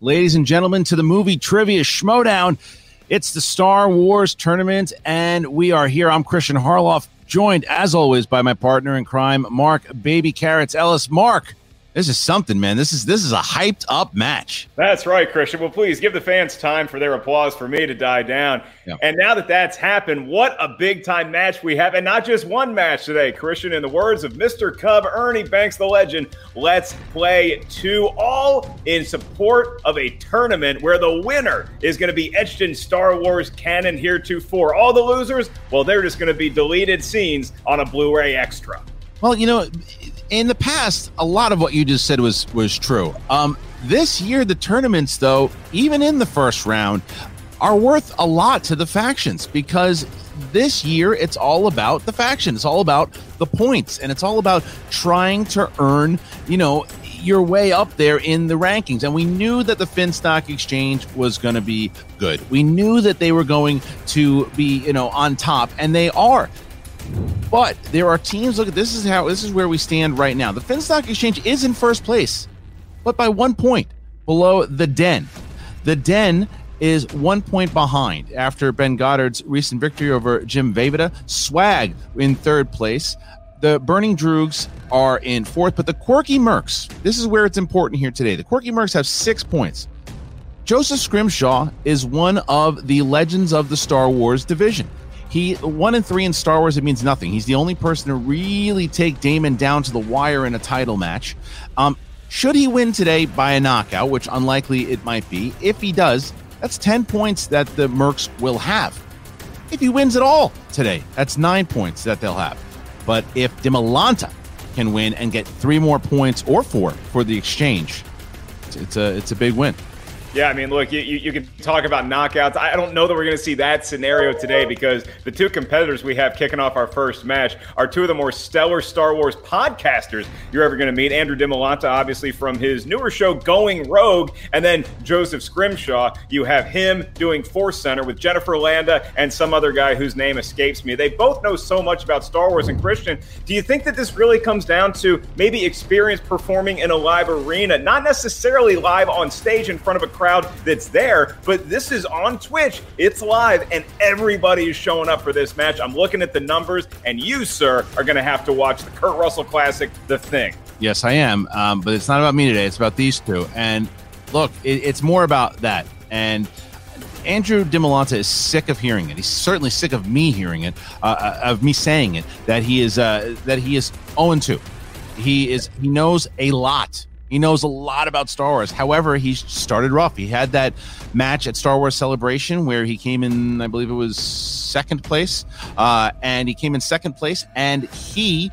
ladies and gentlemen, to the movie trivia schmoedown. It's the Star Wars tournament, and we are here. I'm Christian Harloff, joined as always by my partner in crime, Mark Baby Carrots Ellis. Mark, this is something, man. This is this is a hyped up match. That's right, Christian. Well, please give the fans time for their applause for me to die down. Yeah. And now that that's happened, what a big time match we have, and not just one match today, Christian. In the words of Mr. Cub, Ernie Banks, the legend, let's play two, all in support of a tournament where the winner is going to be etched in Star Wars canon heretofore. All the losers, well, they're just going to be deleted scenes on a Blu-ray extra. Well, you know, in the past, a lot of what you just said was was true. Um, this year, the tournaments, though, even in the first round, are worth a lot to the factions because this year it's all about the faction. It's all about the points, and it's all about trying to earn, you know, your way up there in the rankings. And we knew that the Finstock Exchange was going to be good. We knew that they were going to be, you know, on top, and they are. But there are teams. Look, at this is how this is where we stand right now. The Finstock Exchange is in first place, but by one point below the Den. The Den is one point behind after Ben Goddard's recent victory over Jim Vavida. Swag in third place. The Burning Droogs are in fourth, but the Quirky Mercs. This is where it's important here today. The Quirky Mercs have six points. Joseph Scrimshaw is one of the legends of the Star Wars division. He one and three in Star Wars. It means nothing. He's the only person to really take Damon down to the wire in a title match. Um, should he win today by a knockout, which unlikely it might be, if he does, that's ten points that the Mercs will have. If he wins at all today, that's nine points that they'll have. But if Dimolanta can win and get three more points or four for the exchange, it's a it's a big win. Yeah, I mean, look, you, you, you can talk about knockouts. I don't know that we're going to see that scenario today because the two competitors we have kicking off our first match are two of the more stellar Star Wars podcasters you're ever going to meet. Andrew Dimolanta, obviously from his newer show Going Rogue, and then Joseph Scrimshaw. You have him doing Force Center with Jennifer Landa and some other guy whose name escapes me. They both know so much about Star Wars and Christian. Do you think that this really comes down to maybe experience performing in a live arena, not necessarily live on stage in front of a crowd that's there, but this is on Twitch. It's live, and everybody is showing up for this match. I'm looking at the numbers, and you, sir, are going to have to watch the Kurt Russell Classic, The Thing. Yes, I am. Um, but it's not about me today. It's about these two. And look, it, it's more about that. And Andrew Dimolanta is sick of hearing it. He's certainly sick of me hearing it, uh, of me saying it. That he is uh, that he is 0 2. He is he knows a lot He knows a lot about Star Wars. However, he started rough. He had that match at Star Wars Celebration where he came in, I believe it was second place, uh, and he came in second place, and he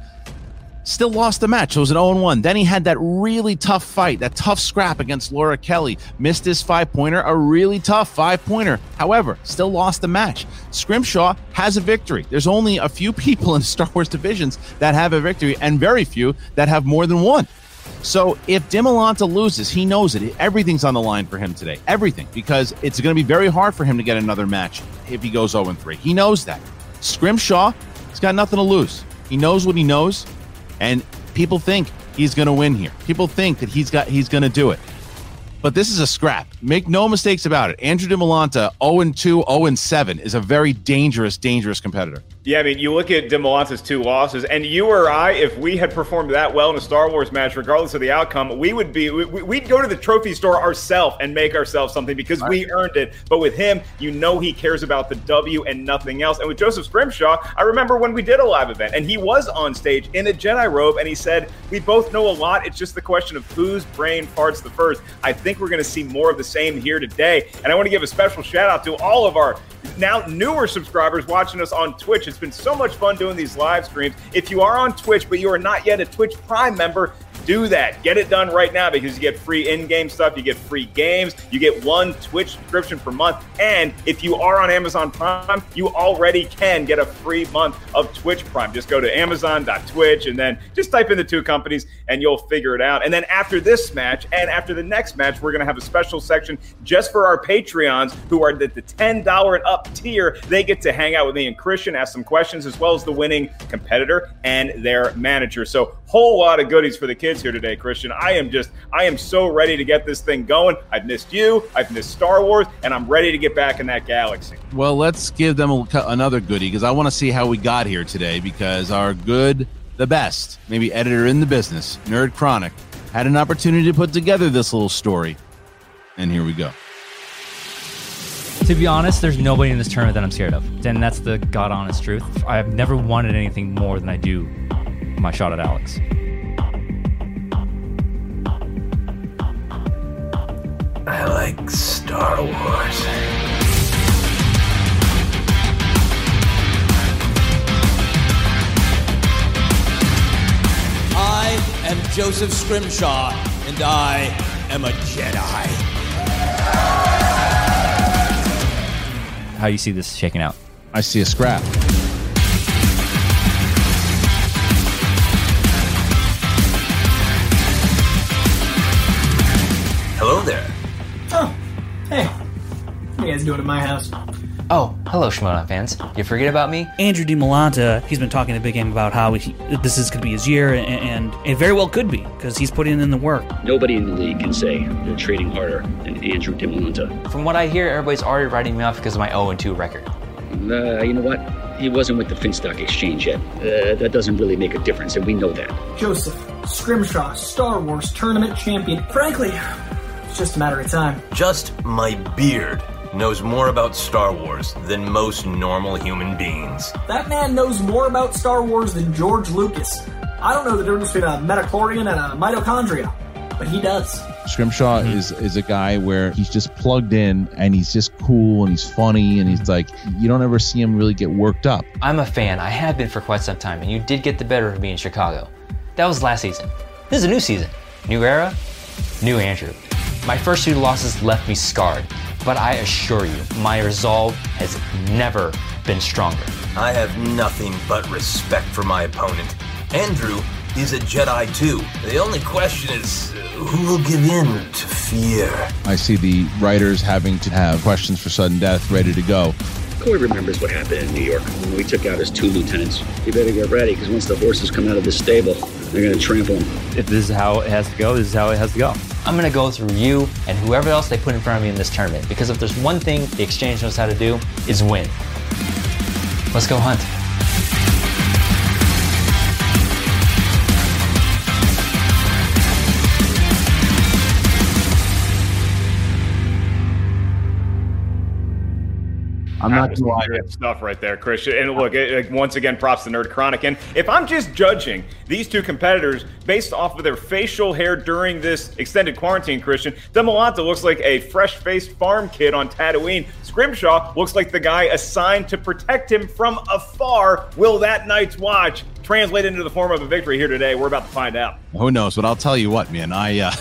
still lost the match. It was an 0 1. Then he had that really tough fight, that tough scrap against Laura Kelly. Missed his five pointer, a really tough five pointer. However, still lost the match. Scrimshaw has a victory. There's only a few people in Star Wars divisions that have a victory, and very few that have more than one. So if Dimolanta loses, he knows it. Everything's on the line for him today. Everything. Because it's going to be very hard for him to get another match if he goes 0 3. He knows that. Scrimshaw, he's got nothing to lose. He knows what he knows. And people think he's going to win here. People think that he's got he's going to do it. But this is a scrap. Make no mistakes about it. Andrew DiMolanta, 0 2, 0 7, is a very dangerous, dangerous competitor. Yeah, I mean, you look at DeMolante's two losses, and you or I, if we had performed that well in a Star Wars match, regardless of the outcome, we would be we'd go to the trophy store ourselves and make ourselves something because we earned it. But with him, you know he cares about the W and nothing else. And with Joseph Scrimshaw, I remember when we did a live event, and he was on stage in a Jedi robe, and he said, "We both know a lot. It's just the question of whose brain farts the first. I think we're going to see more of the same here today. And I want to give a special shout out to all of our now newer subscribers watching us on Twitch. It's been so much fun doing these live streams. If you are on Twitch, but you are not yet a Twitch Prime member, do that. Get it done right now because you get free in-game stuff, you get free games, you get one Twitch subscription per month, and if you are on Amazon Prime, you already can get a free month of Twitch Prime. Just go to amazon.twitch and then just type in the two companies and you'll figure it out. And then after this match and after the next match, we're going to have a special section just for our Patreons who are at the $10 and up tier. They get to hang out with me and Christian, ask some questions, as well as the winning competitor and their manager. So, whole lot of goodies for the kids here today, Christian. I am just, I am so ready to get this thing going. I've missed you, I've missed Star Wars, and I'm ready to get back in that galaxy. Well, let's give them a, another goodie because I want to see how we got here today because our good, the best, maybe editor in the business, Nerd Chronic, had an opportunity to put together this little story. And here we go. To be honest, there's nobody in this tournament that I'm scared of. And that's the god honest truth. I've never wanted anything more than I do my shot at Alex. I like Star Wars. I am Joseph Scrimshaw, and I am a Jedi. How you see this shaking out? I see a scrap. Guys doing at my house? Oh, hello, Shimona fans. You forget about me? Andrew DiMolanta, he's been talking to Big Game about how he, this is going to be his year, and, and, it very well could be, because he's putting in the work. Nobody in the league can say they're trading harder than Andrew DiMolanta. From what I hear, everybody's already writing me off because of my 0-2 record. Uh, you know what? He wasn't with the Finstock Exchange yet. Uh, that doesn't really make a difference, and we know that. Joseph, Scrimshaw, Star Wars tournament champion. Frankly, it's just a matter of time. Just my beard knows more about Star Wars than most normal human beings. That man knows more about Star Wars than George Lucas. I don't know the difference between a midi-chlorian and a mitochondria, but he does. Scrimshaw mm-hmm. is is a guy where he's just plugged in and he's just cool and he's funny and he's like you don't ever see him really get worked up. I'm a fan. I have been for quite some time, and you did get the better of me in Chicago. That was last season. This is a new season, new era, new Andrew. My first two losses left me scarred, but I assure you, my resolve has never been stronger. I have nothing but respect for my opponent. Andrew is a Jedi too. The only question is who will give in to fear? I see the writers having to have questions for sudden death ready to go. Corey remembers what happened in New York when we took out his two lieutenants. You better get ready because once the horses come out of the stable, they're going to trample him. If this is how it has to go, this is how it has to go. I'm going to go through you and whoever else they put in front of me in this tournament because if there's one thing the exchange knows how to do is win. Let's go hunt. I'm not That was gonna lie. some good stuff right there, Christian. And look, it, it- once again, props to Nerd Chronic. And if I'm just judging these two competitors based off of their facial hair during this extended quarantine, Christian, Demolanta looks like a fresh-faced farm kid on Tatooine. Scrimshaw looks like the guy assigned to protect him from afar. Will that night's watch translate into the form of a victory here today? We're about to find out. Who knows? But I'll tell you what, man. I uh,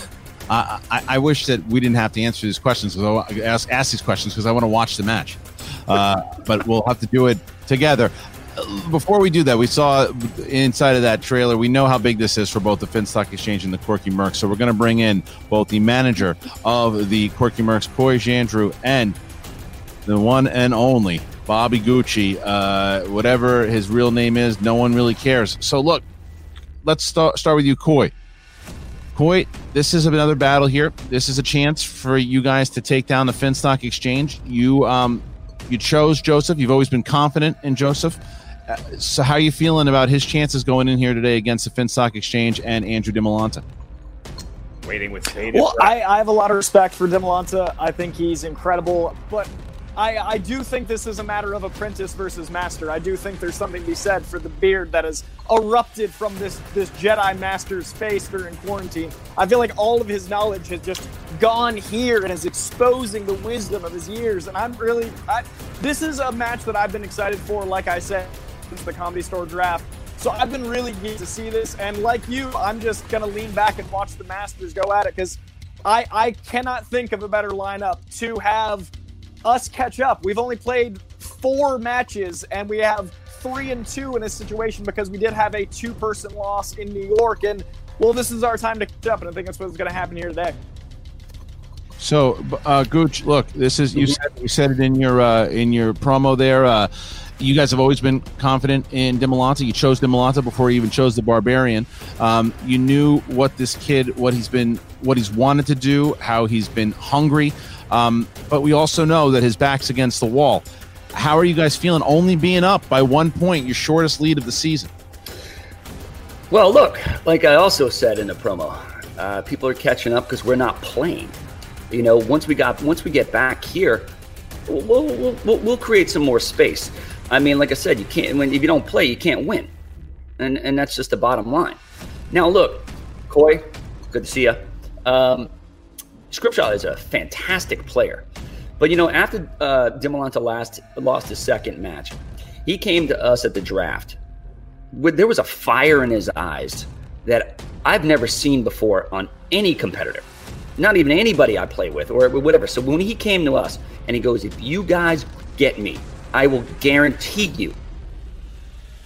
I, I I wish that we didn't have to answer these questions because I ask ask these questions because I want to watch the match. Uh, but we'll have to do it together. Uh, Before we do that, we saw inside of that trailer. We know how big this is for both the Finstock Exchange and the Quirky Mercs. So we're going to bring in both the manager of the Quirky Mercs, Coy Jandreau, and the one and only Bobby Gucci. Uh, whatever his real name is, no one really cares. So look, let's start start with you, Coy. Coy, this is another battle here. This is a chance for you guys to take down the Finstock Exchange. You um, you chose Joseph. You've always been confident in Joseph. Uh, so how are you feeling about his chances going in here today against the Finstock Exchange and Andrew Demolanta? Waiting with bated Well. I, I have a lot of respect for Demolanta. I think he's incredible, but I, I do think this is a matter of apprentice versus master. I do think there's something to be said for the beard that has erupted from this this Jedi Master's face during quarantine. I feel like all of his knowledge has just gone here and is exposing the wisdom of his years. And I'm really, I, this is a match that I've been excited for. Like I said, since the Comedy Store draft. So I've been really geeked to see this, and like you, I'm just gonna lean back and watch the Masters go at it because I I cannot think of a better lineup to have us catch up. We've only played four matches, and we have three and two in this situation because we did have a two-person loss in New York, and well, this is our time to catch up, and I think that's what's gonna happen here today. So, uh, Gooch, look, this is you said you said it in your uh, in your promo there. Uh, you guys have always been confident in Demolanta. You chose Demolanta before you even chose the Barbarian. Um, you knew what this kid, what he's been, what he's wanted to do, how he's been hungry. Um, but we also know that his back's against the wall. How are you guys feeling? Only being up by one point, your shortest lead of the season. Well, look, like I also said in the promo, uh, people are catching up because we're not playing. You know, once we got once we get back here, we'll, we'll, we'll, we'll create some more space. I mean, like I said, you can't when if you don't play, you can't win, and and that's just the bottom line. Now, look, Coy, good to see you. Um, Scrimshaw is a fantastic player, but you know, after uh, Demolanta last lost his second match, he came to us at the draft. There was a fire in his eyes that I've never seen before on any competitor, not even anybody I play with or whatever. So when he came to us and he goes, "If you guys get me, I will guarantee you,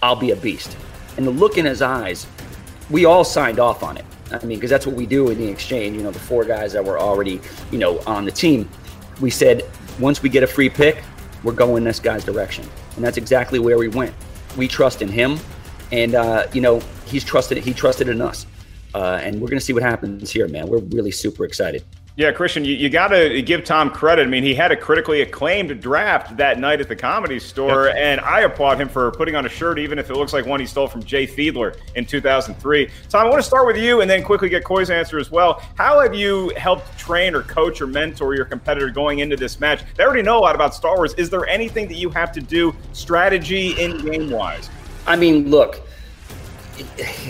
I'll be a beast." And the look in his eyes, we all signed off on it. I mean, because that's what we do in the exchange. You know, the four guys that were already, you know, on the team, we said once we get a free pick, we're going this guy's direction, and that's exactly where we went. We trust in him, and uh, you know, he's trusted. He trusted in us, uh, and we're gonna see what happens here, man. We're really super excited. Yeah, Christian, you, you got to give Tom credit. I mean, he had a critically acclaimed draft that night at the comedy store, and I applaud him for putting on a shirt, even if it looks like one he stole from Jay Fiedler in 2003. Tom, I want to start with you and then quickly get Coy's answer as well. How have you helped train or coach or mentor your competitor going into this match? They already know a lot about Star Wars. Is there anything that you have to do strategy in game wise? I mean, look,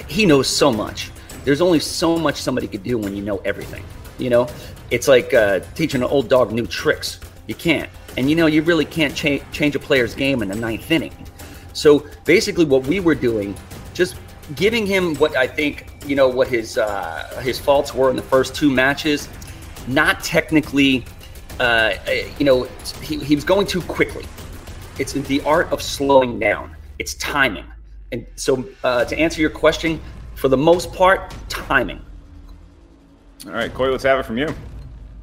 he knows so much. There's only so much somebody could do when you know everything. You know, it's like uh, teaching an old dog new tricks. You can't, and you know, you really can't cha- change a player's game in the ninth inning. So basically, what we were doing, just giving him what I think, you know, what his uh, his faults were in the first two matches. Not technically, uh, you know, he, he was going too quickly. It's the art of slowing down. It's timing. And so, uh, to answer your question, for the most part, timing. All right, Coy, let's have it from you.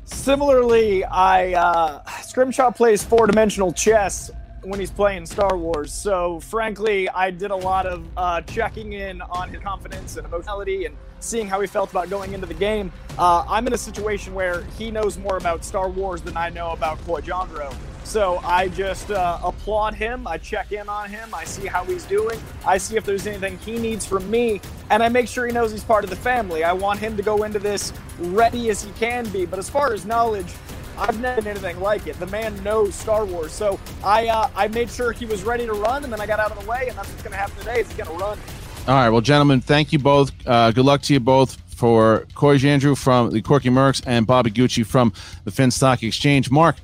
Similarly, I uh, Scrimshaw plays four-dimensional chess when he's playing Star Wars. So, frankly, I did a lot of uh, checking in on his confidence and emotionality and seeing how he felt about going into the game. Uh, I'm in a situation where he knows more about Star Wars than I know about Coy Jandreau. So I just uh, applaud him. I check in on him. I see how he's doing. I see if there's anything he needs from me, and I make sure he knows he's part of the family. I want him to go into this ready as he can be. But as far as knowledge, I've never seen anything like it. The man knows Star Wars, so I uh, I made sure he was ready to run, and then I got out of the way, and that's what's going to happen today. He's going to run. All right, well, gentlemen, thank you both. Uh, good luck to you both for Coy Jandreau from the Quirky Mercs and Bobby Gucci from the Finstock Exchange. Mark,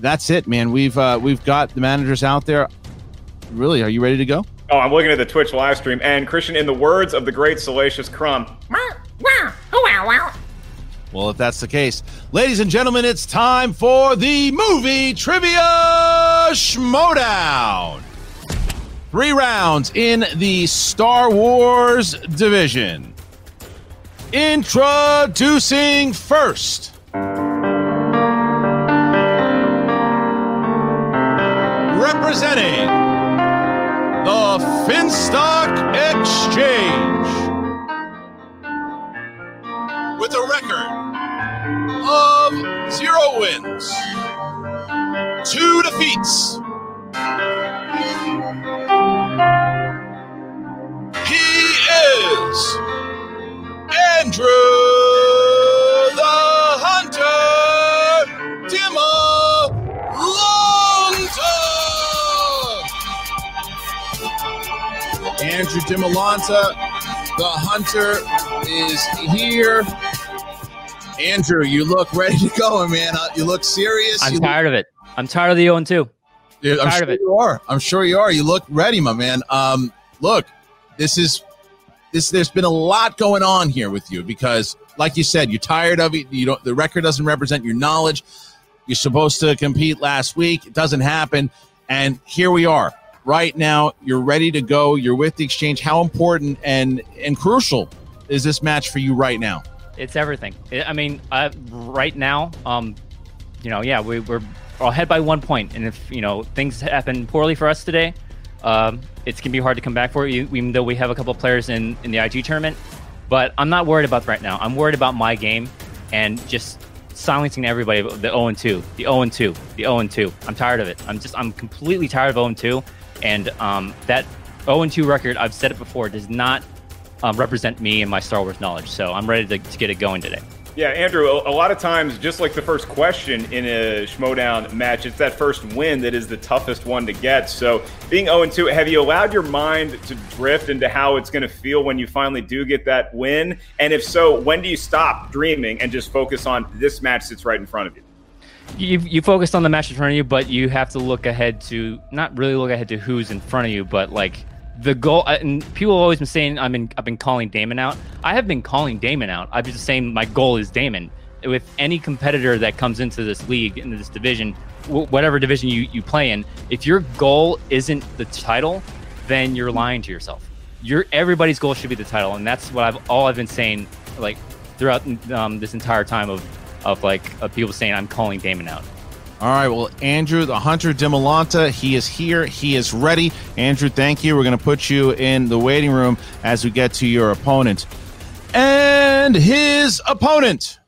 that's it, man. We've uh, we've got the managers out there. Really, are you ready to go? Oh, I'm looking at the Twitch live stream, and Christian, in the words of the great Salacious Crumb, Well, if that's the case, ladies and gentlemen, it's time for the movie trivia schmoedown. Three rounds in the Star Wars division. Introducing first. Representing the Finstock Exchange with a record of zero wins, two defeats. Dimolanta, the hunter, is here. Andrew, you look ready to go, man. Uh, You look serious. I'm You tired of it. I'm tired of the 0 2. Dude, I'm tired sure of it. you are. I'm sure you are. You look ready, my man. Um, look, this is this. There's been a lot going on here with you because, like you said, you're tired of it. You don't. The record doesn't represent your knowledge. You're supposed to compete last week. It doesn't happen, and here we are. Right now, you're ready to go. You're with the exchange. How important and and crucial is this match for you right now? It's everything. I mean, uh, right now, um, you know, yeah, we, we're all ahead by one point, and if you know things happen poorly for us today, um, it's gonna be hard to come back for you. Even though we have a couple players in in the IG tournament, but I'm not worried about right now. I'm worried about my game and just silencing everybody. The 0 and 2, the 0 and 2, the 0 and 2. I'm tired of it. I'm just I'm completely tired of 0 and 2, and um, that 0 2 record. I've said it before. Does not um, represent me and my Star Wars knowledge. So I'm ready to, to get it going today. Yeah, Andrew, a, lot of times, just like the first question in a Schmoedown match, it's that first win that is the toughest one to get. So, being 0 2, have you allowed your mind to drift into how it's going to feel when you finally do get that win? And if so, when do you stop dreaming and just focus on this match that's right in front of you? You, you focused on the match in front of you, but you have to look ahead to not really look ahead to who's in front of you, but like the goal. uh, And people have always been saying I'm in, I've been calling Damon out. I have been calling Damon out. I've been saying my goal is Damon. With any competitor that comes into this league, into this division, wh- whatever division you, you play in, if your goal isn't the title, then you're lying to yourself. Your everybody's goal should be the title, and that's what I've all I've been saying like throughout um, this entire time of of like of people saying I'm calling Damon out. All right. Well, Andrew, the Hunter Demolanta, he is here. He is ready. Andrew, thank you. We're going to put you in the waiting room as we get to your opponent. And his opponent,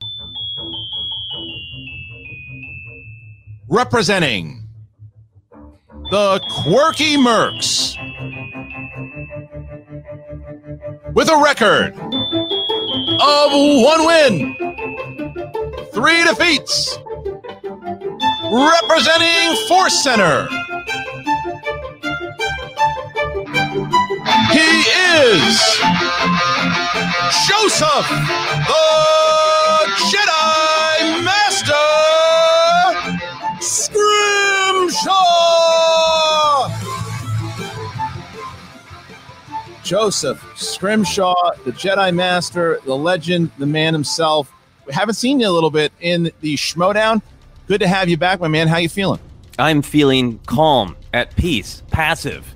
representing the Quirky Mercs, with a record of one win, three defeats representing Force Center. He is Joseph, the Jedi Master Scrimshaw. Joseph Scrimshaw, the Jedi Master, the legend, the man himself. We haven't seen you a little bit in the Schmoedown. Good to have you back, my man. How you feeling? I'm feeling calm, at peace, passive.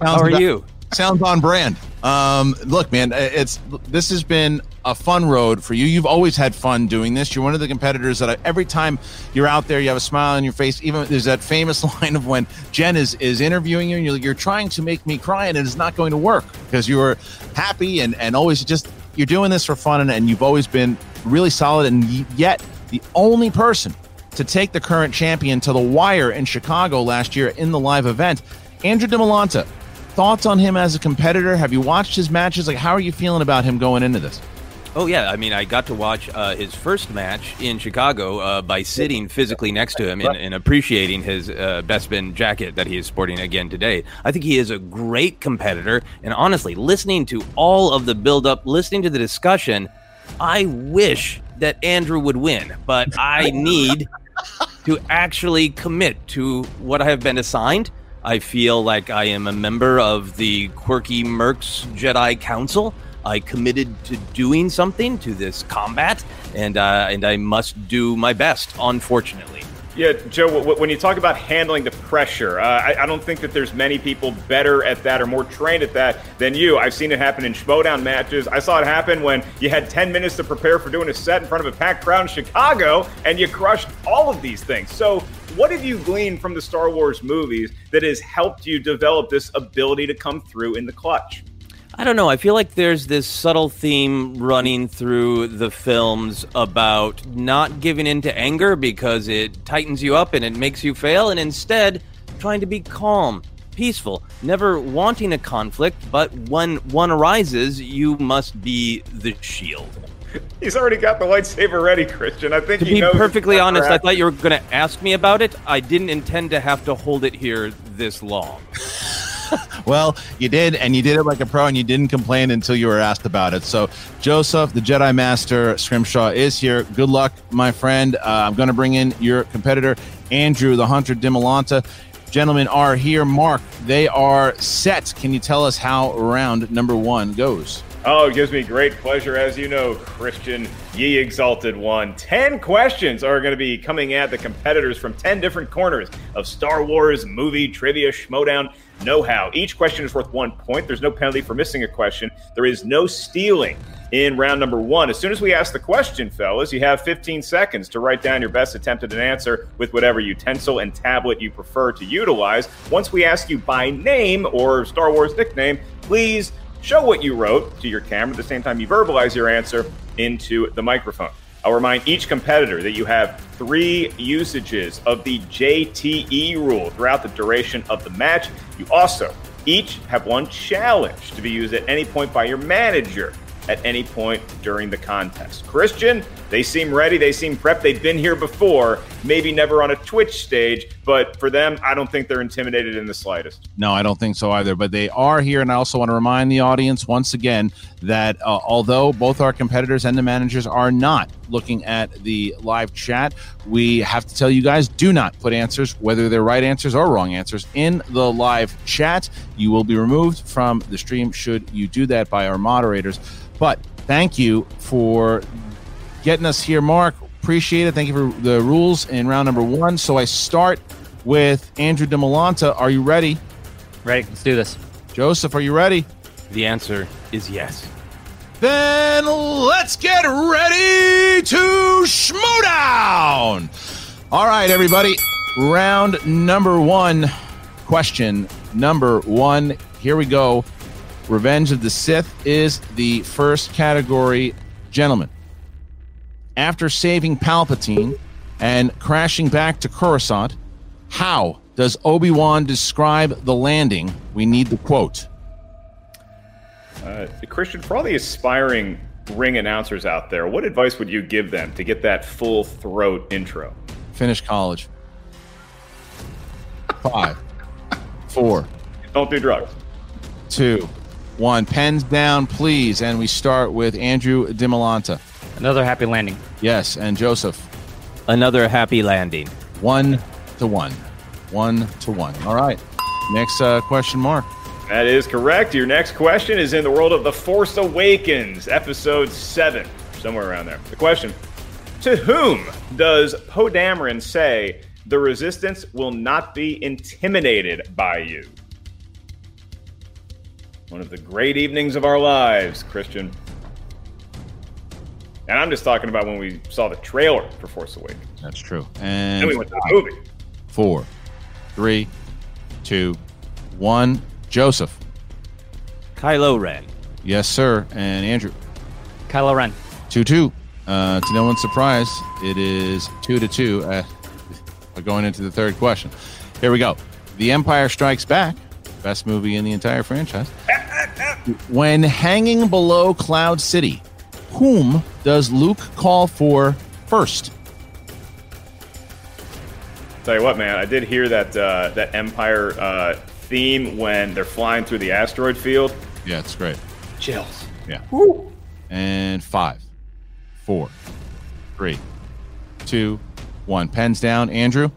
How Sounds are about- you? Sounds on brand. Um, look, man, it's this has been a fun road for you. You've always had fun doing this. You're one of the competitors that I, every time you're out there, you have a smile on your face. Even there's that famous line of when Jen is is interviewing you, and you're, you're trying to make me cry, and it is not going to work because you were happy and and always just you're doing this for fun, and, and you've always been really solid, and yet the only person to take the current champion to the wire in Chicago last year in the live event, Andrew Demolanta. Thoughts on him as a competitor? Have you watched his matches? Like, how are you feeling about him going into this? Oh yeah, I mean, I got to watch uh, his first match in Chicago uh, by sitting physically next to him and, and appreciating his uh, Bespin jacket that he is sporting again today. I think he is a great competitor, and honestly, listening to all of the build-up, listening to the discussion, I wish that Andrew would win, but I need to actually commit to what I have been assigned. I feel like I am a member of the quirky Mercs Jedi Council. I committed to doing something to this combat, and uh, and I must do my best. Unfortunately, Yeah, Joe, w- w- when you talk about handling the pressure, uh, I, I don't think that there's many people better at that or more trained at that than you. I've seen it happen in Schmoedown matches. I saw it happen when you had 10 minutes to prepare for doing a set in front of a packed crowd in Chicago, and you crushed all of these things. So, what have you gleaned from the Star Wars movies that has helped you develop this ability to come through in the clutch? I don't know. I feel like there's this subtle theme running through the films about not giving in to anger because it tightens you up and it makes you fail, and instead trying to be calm, peaceful, never wanting a conflict, but when one arises, you must be the shield. He's already got the lightsaber ready, Christian. I think To be perfectly honest, I thought you were going to ask me about it. I didn't intend to have to hold it here this long. Well, you did, and you did it like a pro, and you didn't complain until you were asked about it. So, Joseph, the Jedi Master Scrimshaw, is here. Good luck, my friend. Uh, I'm going to bring in your competitor, Andrew, the Hunter Dimolanta. Gentlemen are here. Mark, they are set. Can you tell us how round number one goes? Oh, it gives me great pleasure, as you know, Christian, ye exalted one. Ten questions are going to be coming at the competitors from 10 different corners of Star Wars movie trivia schmoedown know how. Each question is worth one point. There's no penalty for missing a question. There is no stealing in round number one. As soon as we ask the question, fellas, you have 15 seconds to write down your best attempted answer with whatever utensil and tablet you prefer to utilize. Once we ask you by name or Star Wars nickname, please show what you wrote to your camera at the same time you verbalize your answer into the microphone. I'll remind each competitor that you have three usages of the JTE rule throughout the duration of the match. You also each have one challenge to be used at any point by your manager at any point during the contest. Christian, they seem ready. They seem prepped. They've been here before, maybe never on a Twitch stage, but for them, I don't think they're intimidated in the slightest. No, I don't think so either. But they are here, and I also want to remind the audience once again that uh, although both our competitors and the managers are not looking at the live chat, we have to tell you guys do not put answers, whether they're right answers or wrong answers, in the live chat. You will be removed from the stream should you do that by our moderators. But thank you for getting us here, Mark. Appreciate it. Thank you for the rules in round number one. So I start with Andrew Demolanta. Are you ready? Ready. Let's do this. Joseph, are you ready? The answer is yes. Then let's get ready to schmoedown. All right, everybody. Round number one. Question number one. Here we go. Revenge of the Sith is the first category. Gentlemen, after saving Palpatine and crashing back to Coruscant, how does Obi Wan describe the landing? We need the quote. Uh, Christian, for all the aspiring ring announcers out there, what advice would you give them to get that full throat intro? Finish college. Five, four, Don't do drugs. two, one. Pens down, please. And we start with Andrew Dimolanta. Another happy landing. Yes, and Joseph. Another happy landing. One to one. One to one. All right. Next uh, question, Mark. That is correct. Your next question is in the world of The Force Awakens, episode 7, somewhere around there. The question To whom does Poe Dameron say the resistance will not be intimidated by you? One of the great evenings of our lives, Christian. And I'm just talking about when we saw the trailer for Force Awakens. That's true. Then And we went to the movie. four, three, two, one. Joseph. Kylo Ren. Yes, sir. And Andrew. Kylo Ren. 2 2. Uh, to no one's surprise, it is 2 to 2. Uh, going into the third question. Here we go. The Empire Strikes Back, best movie in the entire franchise. when hanging below Cloud City, Whom does Luke call for first? Tell you what, man, I did hear that uh, that Empire uh, theme when they're flying through the asteroid field. Yeah, it's great. Chills. Yeah. And five, four, three, two, one. Pens down. Andrew?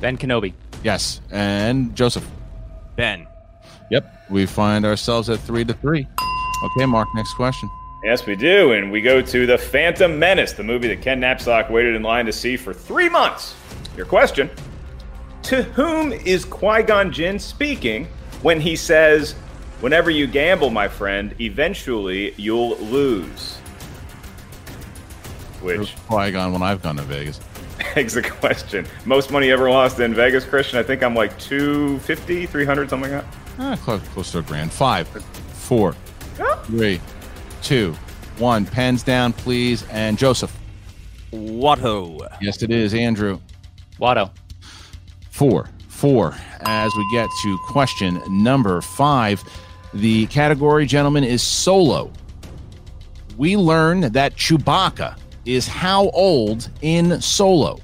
Ben Kenobi. Yes. And Joseph? Ben. Yep. We find ourselves at three to three. Okay, Mark, next question. Yes, we do, and we go to the Phantom Menace, the movie that Ken Napzok waited in line to see for three months. Your question: To whom is Qui Gon Jinn speaking when he says, "Whenever you gamble, my friend, eventually you'll lose"? Which Qui Gon when I've gone to Vegas. begs the question. Most money ever lost in Vegas, Christian? I think I'm like 250, 300, something like that. Ah, close, close to a grand. Five, four, three, two, one. Pens down, please. And Joseph. Watto. Yes, it is. Andrew. Watto. Four, four. As we get to question number five, the category, gentlemen, is solo. We learn that Chewbacca is how old in solo?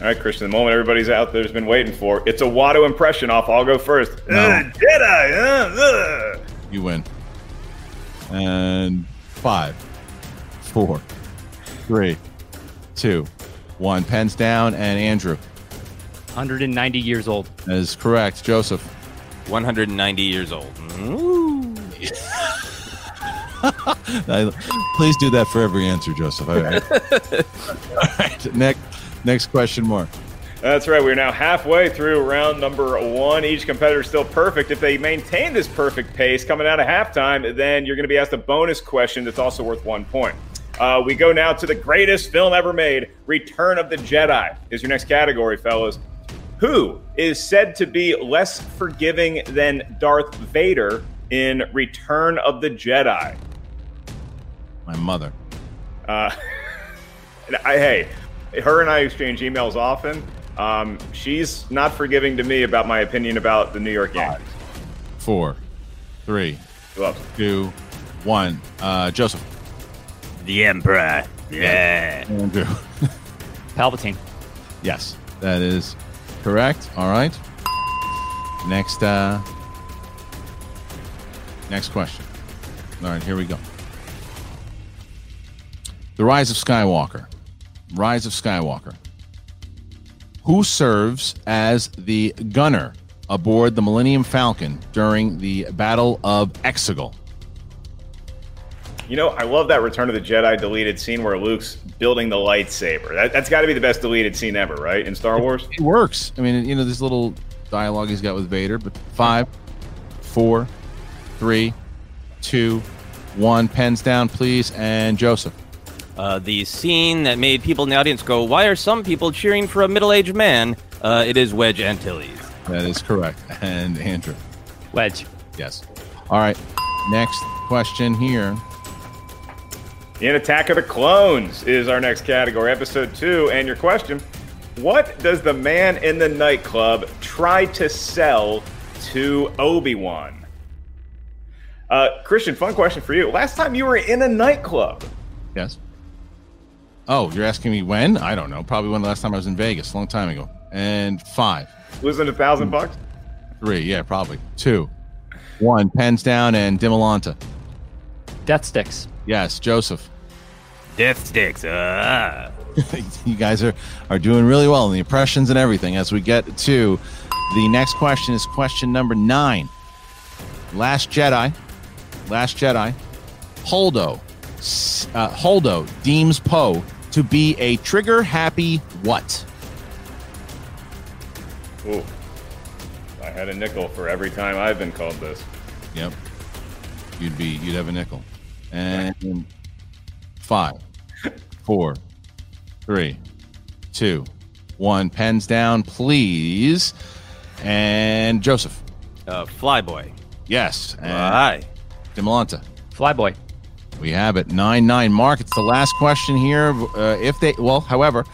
All right, Christian, the moment everybody's out there's been waiting for. It's a Watto impression off. I'll go first. No. Uh, Jedi. Uh, uh. You win. And five, four, three, two, one. Pens down, and Andrew. 190 years old. That is correct. Joseph. 190 years old. I- Please do that for every answer, Joseph. All right. All right. Next, next question, more. That's right. We're now halfway through round number one. Each competitor is still perfect. If they maintain this perfect pace coming out of halftime, then you're going to be asked a bonus question that's also worth one point. Uh, we go now to the greatest film ever made Return of the Jedi is your next category, fellas. Who is said to be less forgiving than Darth Vader in Return of the Jedi? My mother. Uh, I, hey, her and I exchange emails often. Um, she's not forgiving to me about my opinion about the New York Yankees. Four, three, two, one. Uh, Joseph. The Emperor. Yeah. Andrew. Palpatine. Yes, that is correct. All right. Next, uh, next question. All right, here we go. The Rise of Skywalker. Rise of Skywalker. Who serves as the gunner aboard the Millennium Falcon during the Battle of Exegol? You know, I love that Return of the Jedi deleted scene where Luke's building the lightsaber. That, that's got to be the best deleted scene ever, right? In Star Wars? It works. I mean, you know, this little dialogue he's got with Vader, but five, four, three, two, one. Pens down, please. And Joseph. Uh, the scene that made people in the audience go, "Why are some people cheering for a middle-aged man?" Uh, it is Wedge Antilles. That is correct. And Andrew. Wedge. Yes. All right. Next question here. In Attack of the Clones is our next category, episode two. And your question What does the man in the nightclub try to sell to Obi Wan? Uh, Christian, fun question for you. Last time you were in a nightclub, Yes. Oh, you're asking me when? I don't know. Probably when the last time I was in Vegas, a long time ago. And five, losing a thousand bucks? three, yeah, probably. Two, one. Pens down and Dimolanta. Death sticks. Yes, Joseph. Death sticks. Ah. you guys are, are doing really well in the impressions and everything. As we get to the next question is question number nine. Last Jedi. Last Jedi. Holdo. Uh, Holdo deems Poe to be a trigger happy what? Ooh. I had a nickel for every time I've been called this. Yep. You'd be you'd have a nickel. And five, four, three, two, one. Pens down, please. And Joseph. Uh, Flyboy. Yes. And Aye. Demolanta. Flyboy. We have it. 9 9. Mark, it's the last question here. Uh, if they, well, however,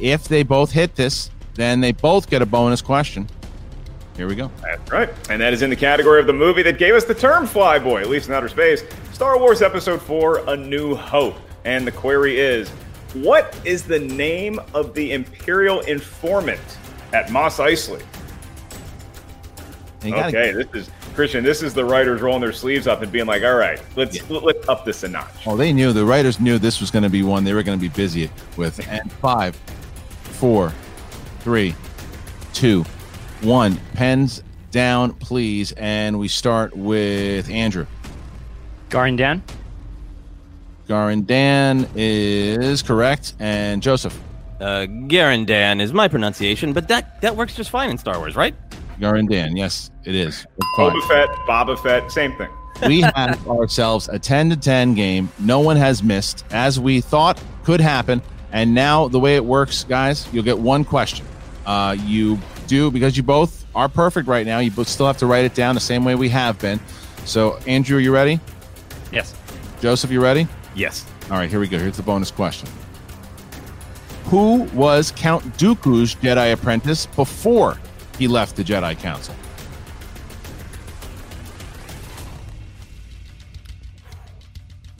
if they both hit this, then they both get a bonus question. Here we go. That's right. And that is in the category of the movie that gave us the term flyboy, at least in outer space. Star Wars Episode 4 A New Hope. And the query is What is the name of the Imperial informant at Mos Eisley? Okay, this is Christian. This is the writers rolling their sleeves up and being like, "All right, let's let's up this a notch." Oh, they knew. The writers knew this was going to be one they were going to be busy with. And five, four, three, two, one. Pens down, please. And we start with Andrew. Garin Dan. Garin Dan is correct. And Joseph. Uh, Garandan is my pronunciation, but that that works just fine in Star Wars, right? Garindan. Yes, it is. Five. Boba Fett, Boba Fett, same thing. we have ourselves a 10 to 10 game. No one has missed, as we thought could happen. And now, the way it works, guys, you'll get one question. Uh, you do, because you both are perfect right now, you both still have to write it down the same way we have been. So, Andrew, are you ready? Yes. Joseph, you ready? Yes. All right, here we go. Here's the bonus question Who was Count Dooku's Jedi apprentice before he left the Jedi Council?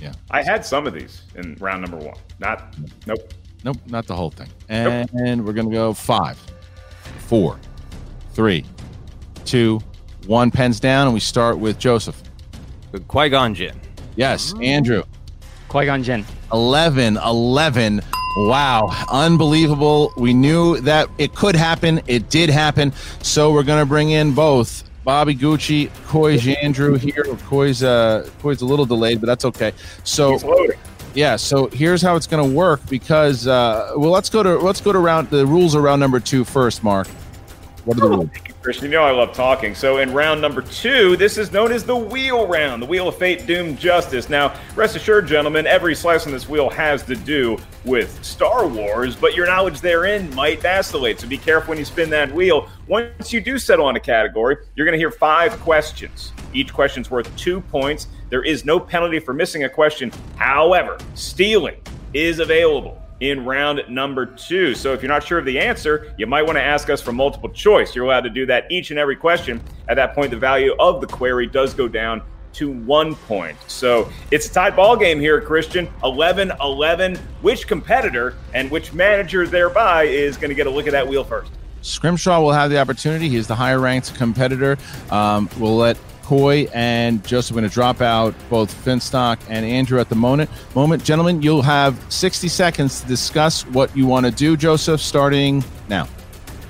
Yeah. I had some of these in round number one. Not, nope. Nope, not the whole thing. And we're going to go five, four, three, two, one. Pens down, and we start with Joseph. Qui Gon Jinn. Yes, Andrew. Qui Gon Jinn. 11, 11. Wow, unbelievable. We knew that it could happen. It did happen. So we're going to bring in both Bobby Gucci, Coy Jandreau here. Coy's, uh, Coy's a little delayed, but that's okay. So yeah, so here's how it's going to work because uh, well, let's go to let's go to round the rules around number two first. Mark, what are the rules? Christian, you know I love talking. So in round number two, this is known as the wheel round, the wheel of fate, doom, justice. Now, rest assured, gentlemen, every slice on this wheel has to do with Star Wars, but your knowledge therein might vacillate. So be careful when you spin that wheel. Once you do settle on a category, you're going to hear five questions. Each question's worth two points. There is no penalty for missing a question. However, stealing is available in round number two. So if you're not sure of the answer, you might want to ask us for multiple choice. You're allowed to do that each and every question. At that point, the value of the query does go down to one point. So it's a tied ball game here, Christian. 11 11. Which competitor and which manager thereby is going to get a look at that wheel first? Scrimshaw will have the opportunity. He's the higher ranked competitor. Um, we'll let Coy and Joseph going to drop out both Finstock and Andrew at the moment. Moment, gentlemen, you'll have 60 seconds to discuss what you want to do. Joseph, starting now.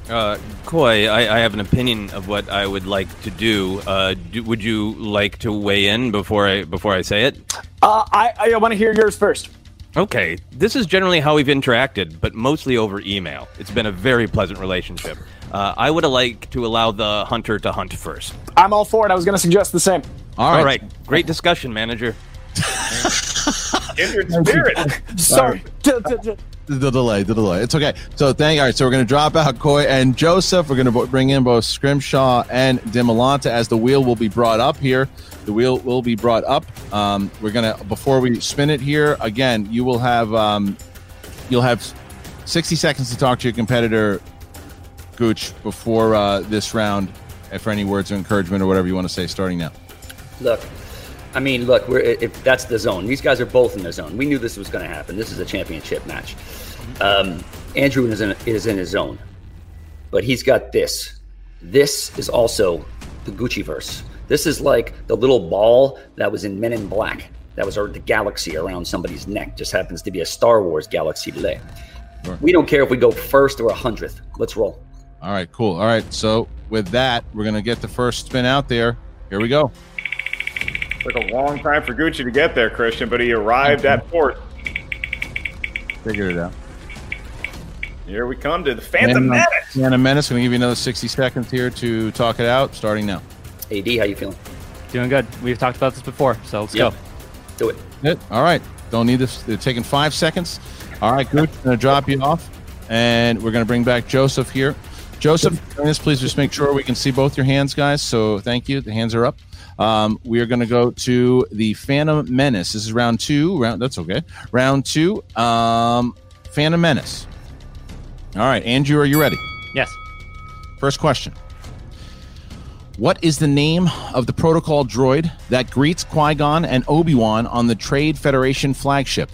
Uh, Coy, I, I have an opinion of what I would like to do. Uh, do. Would you like to weigh in before I before I say it? Uh, I, I want to hear yours first. Okay, this is generally how we've interacted, but mostly over email. It's been a very pleasant relationship. Uh, I would like to allow the hunter to hunt first. I'm all for it. I was going to suggest the same. All right. Great discussion, manager. Kindred spirit. Sorry. The delay, the delay. It's okay. So thank. All right. So we're going to drop out Coy and Joseph. We're going to bring in both Scrimshaw and Dimalanta as the wheel will be brought up here. The wheel will be brought up. Um, we're gonna before we spin it here again. You will have um, you'll have sixty seconds to talk to your competitor, Gooch, before uh, this round. For any words of encouragement or whatever you want to say, starting now. Look, I mean, look, we're if that's the zone. These guys are both in the zone. We knew this was going to happen. This is a championship match. Um, Andrew is in is in his zone, but he's got this. This is also the Gucci verse. This is like the little ball that was in Men in Black. That was the galaxy around somebody's neck. Just happens to be a Star Wars galaxy today. We don't care if we go first or a hundredth. Let's roll. All right, cool. All right, so with that, we're gonna get the first spin out there. Here we go. Took a long time for Gucci to get there, Christian, but he arrived at port. Figured it out. Here we come to the Phantom Menace. Phantom Menace. Gonna give you another sixty seconds here to talk it out. Starting now. AD, how you feeling? Doing good. We've talked about this before, so let's Yeah. go. Do it. It. All right. Don't need this. They're taking five seconds. All right, Gooch, going to drop you off, and we're going to bring back Joseph here. Joseph, please just make sure we can see both your hands, guys. So thank you. The hands are up. Um, we are going to go to the Phantom Menace. This is round two. Round that's okay. Round two. Um, Phantom Menace. All right, Andrew, are you ready? Yes. First question. What is the name of the protocol droid that greets Qui Gon and Obi Wan on the Trade Federation flagship?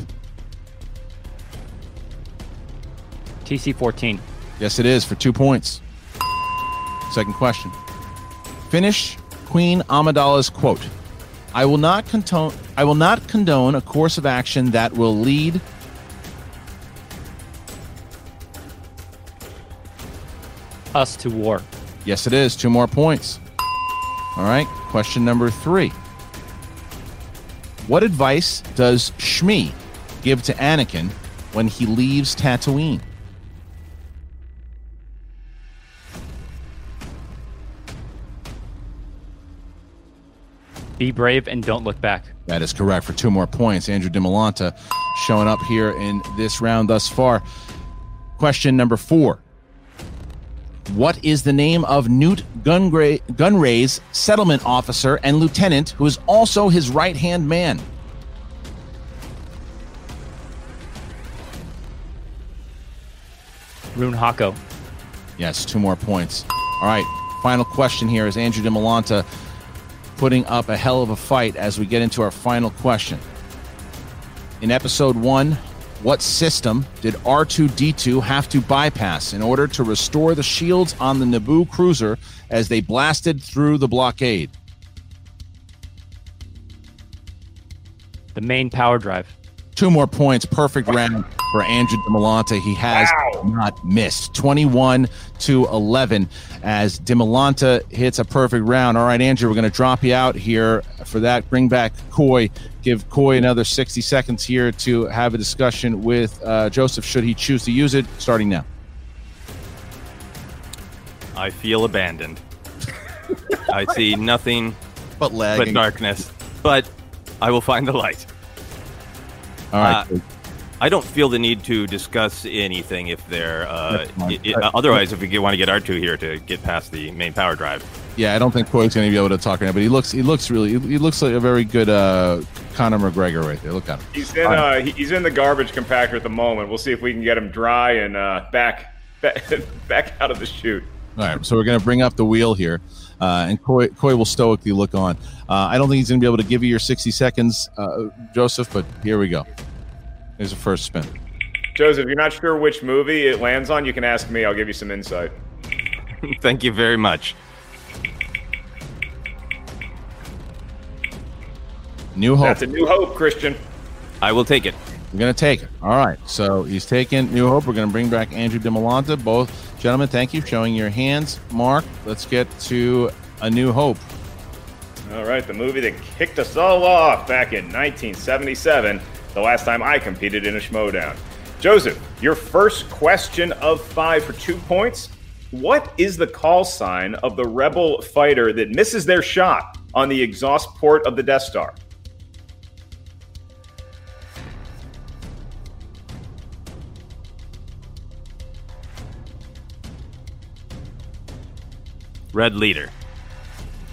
TC 14. Yes, it is for two points. Second question. Finish Queen Amidala's quote. I will not condone I will not condone a course of action that will lead Us to war. Yes, it is. Two more points. All right. Question number three. What advice does Shmi give to Anakin when he leaves Tatooine? Be brave and don't look back. That is correct for two more points. Andrew Dimalanta showing up here in this round thus far. Question number four. What is the name of Nute Gunray, Gunray's settlement officer and lieutenant, who is also his right hand man? Rune Haako. Yes, two more points. All right, final question here is Andrew Dimalanta putting up a hell of a fight as we get into our final question. In episode one, what system did R2D2 have to bypass in order to restore the shields on the Naboo cruiser as they blasted through the blockade? The main power drive. Two more points. Perfect round for Andrew Dimalanta. He has not missed. 21 to 11 as Dimalanta hits a perfect round. All right, Andrew, we're going to drop you out here for that. Bring back Coy. Give Coy another 60 seconds here to have a discussion with uh, Joseph should he choose to use it, starting now. I feel abandoned. I see nothing but lagging. but darkness. But I will find the light. All right. Uh, I don't feel the need to discuss anything if they're. Uh, That's fine. i- i- otherwise, if we want to get R2 here to get past the main power drive. Yeah, I don't think Coy's going to be able to talk right now, but he looks he looks really he looks like a very good uh, Conor McGregor right there. Look at him. He's in uh, he's in the garbage compactor at the moment. We'll see if we can get him dry and uh, back back, back out of the chute. All right, so we're going to bring up the wheel here, uh, and Coy, Coy will stoically look on. Uh, I don't think he's going to be able to give you your 60 seconds, uh, Joseph, but here we go. Here's the first spin. Joseph, if you're not sure which movie it lands on, you can ask me. I'll give you some insight. Thank you very much. New Hope. That's a new hope, Christian. I will take it. I'm going to take it. All right, so he's taking New Hope. We're going to bring back Andrew Dimalanta. Both gentlemen, thank you for showing your hands. Mark, let's get to A New Hope. All right, the movie that kicked us all off back in 1977, the last time I competed in a Schmoedown. Joseph, your first question of five for two points. What is the call sign of the rebel fighter that misses their shot on the exhaust port of the Death Star? Red leader.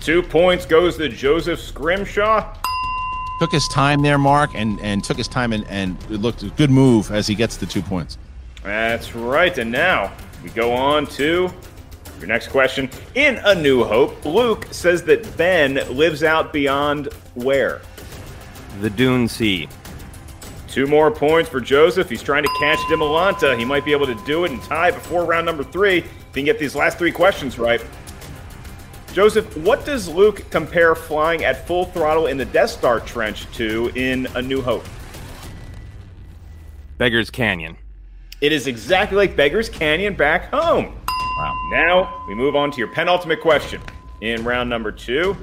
Two points goes to Joseph Scrimshaw. Took his time there, Mark, and, and took his time, and, and it looked a good move as he gets the two points. That's right. And now we go on to your next question. In A New Hope, Luke says that Ben lives out beyond where? The Dune Sea. Two more points for Joseph. He's trying to catch Dimalanta. He might be able to do it and tie before round number three. If he can get these last three questions right. Joseph, what does Luke compare flying at full throttle in the Death Star trench to in A New Hope? Beggar's Canyon. It is exactly like Beggar's Canyon back home. Wow. Now we move on to your penultimate question in round number two.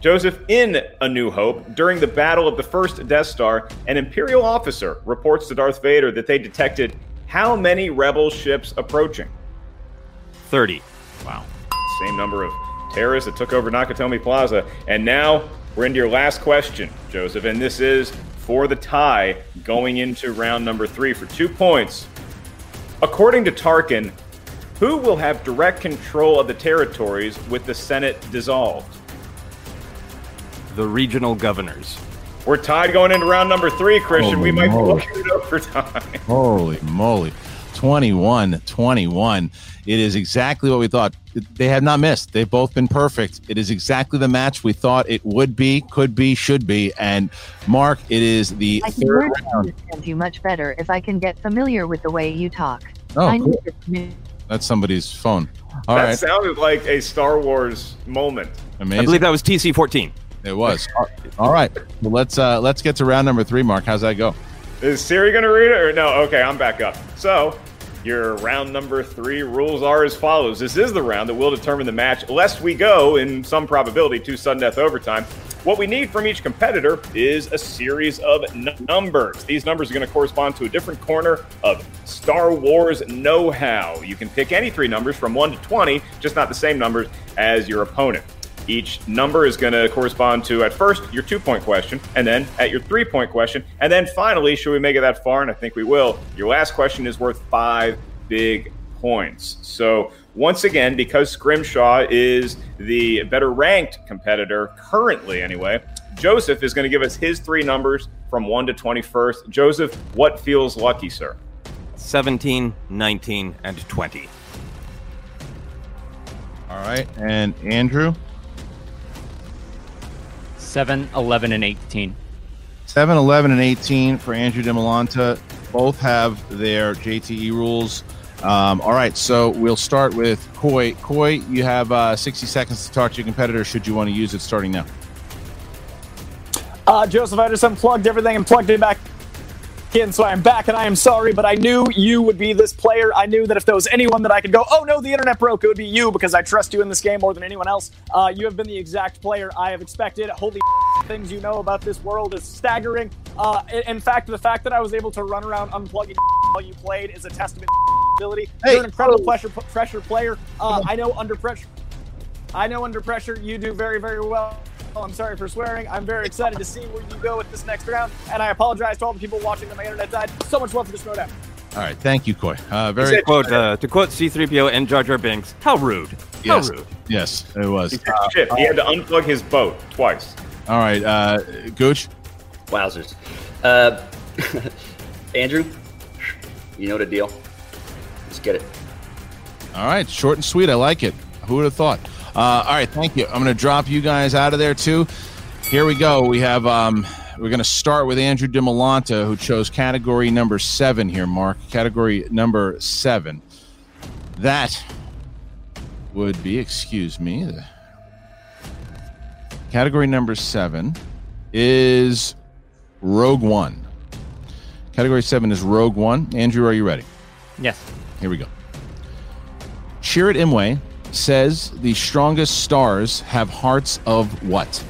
Joseph, in A New Hope, during the battle of the first Death Star, an Imperial officer reports to Darth Vader that they detected how many Rebel ships approaching? 30. Wow. Same number of terrorists that took over Nakatomi Plaza. And now we're into your last question, Joseph, and this is for the tie going into round number three for two points. According to Tarkin, who will have direct control of the territories with the Senate dissolved? The regional governors. We're tied going into round number three, Christian. Holy we might moly. be looking at overtime. Holy moly. 21 21. It is exactly what we thought. They have not missed. They've both been perfect. It is exactly the match we thought it would be, could be, should be. And Mark, it is the I can third learn round. understand you much better if I can get familiar with the way you talk. Oh, I cool. need this new- That's somebody's phone. All that right, sounded like a Star Wars moment. amazing. I believe that was TC fourteen. It was. All right. Well, let's uh let's get to round number three. Mark, how's that go? Is Siri going to read it or no? Okay, I'm back up. So, your round number three rules are as follows. This is the round that will determine the match, lest we go, in some probability, to sudden death overtime. What we need from each competitor is a series of n- numbers. These numbers are going to correspond to a different corner of Star Wars know how. You can pick any three numbers from 1 to 20, just not the same numbers as your opponent. Each number is going to correspond to, at first, your two point question, and then at your three point question. And then finally, should we make it that far, and I think we will, your last question is worth five big points. So, once again, because Scrimshaw is the better ranked competitor, currently anyway, Joseph is going to give us his three numbers from 1 to 21st. Joseph, what feels lucky, sir? 17, 19, and 20. All right. And Andrew, 7, 11, and 18. 7, 11, and 18 for Andrew Dimalanta. Both have their JTE rules. Um, all right, so we'll start with Coy. Coy, you have uh, 60 seconds to talk to your competitor should you want to use it starting now. Uh, Joseph, I just unplugged everything and plugged it back in, so I'm back and I am sorry, but I knew you would be this player. I knew that if there was anyone that I could go, oh no, the internet broke, it would be you because I trust you in this game more than anyone else. Uh, you have been the exact player I have expected. Holy things you know about this world is staggering. Uh, in- fact, the fact that I was able to run around unplugging while you played is a testament to your ability. Hey. You're an incredible pressure, pressure player. Uh, I know under pressure. I know under pressure you do very, very well. Oh, I'm sorry for swearing. I'm very excited to see where you go with this next round, and I apologize to all the people watching on my internet side. So much love for this Snowdown. All right, thank you, Coy. Uh, very to quote, uh, to quote C-3PO and Jar Jar Binks, how rude. How yes, rude. yes, it was. He took shit. He had to unplug his boat twice. All right, uh, Gooch. Wowzers. Uh, Andrew, you know the deal. Let's get it. All right, short and sweet. I like it. Who would have thought? Uh, all right, thank you. I'm going to drop you guys out of there too. Here we go. We have. Um, we're going to start with Andrew Dimalanta, who chose category number seven here. Mark, category number seven. That would be. Excuse me. the- Category number seven is Rogue One. Category seven is Rogue One. Andrew, are you ready? Yes. Here we go. Chirrut Îmwe says the strongest stars have hearts of what?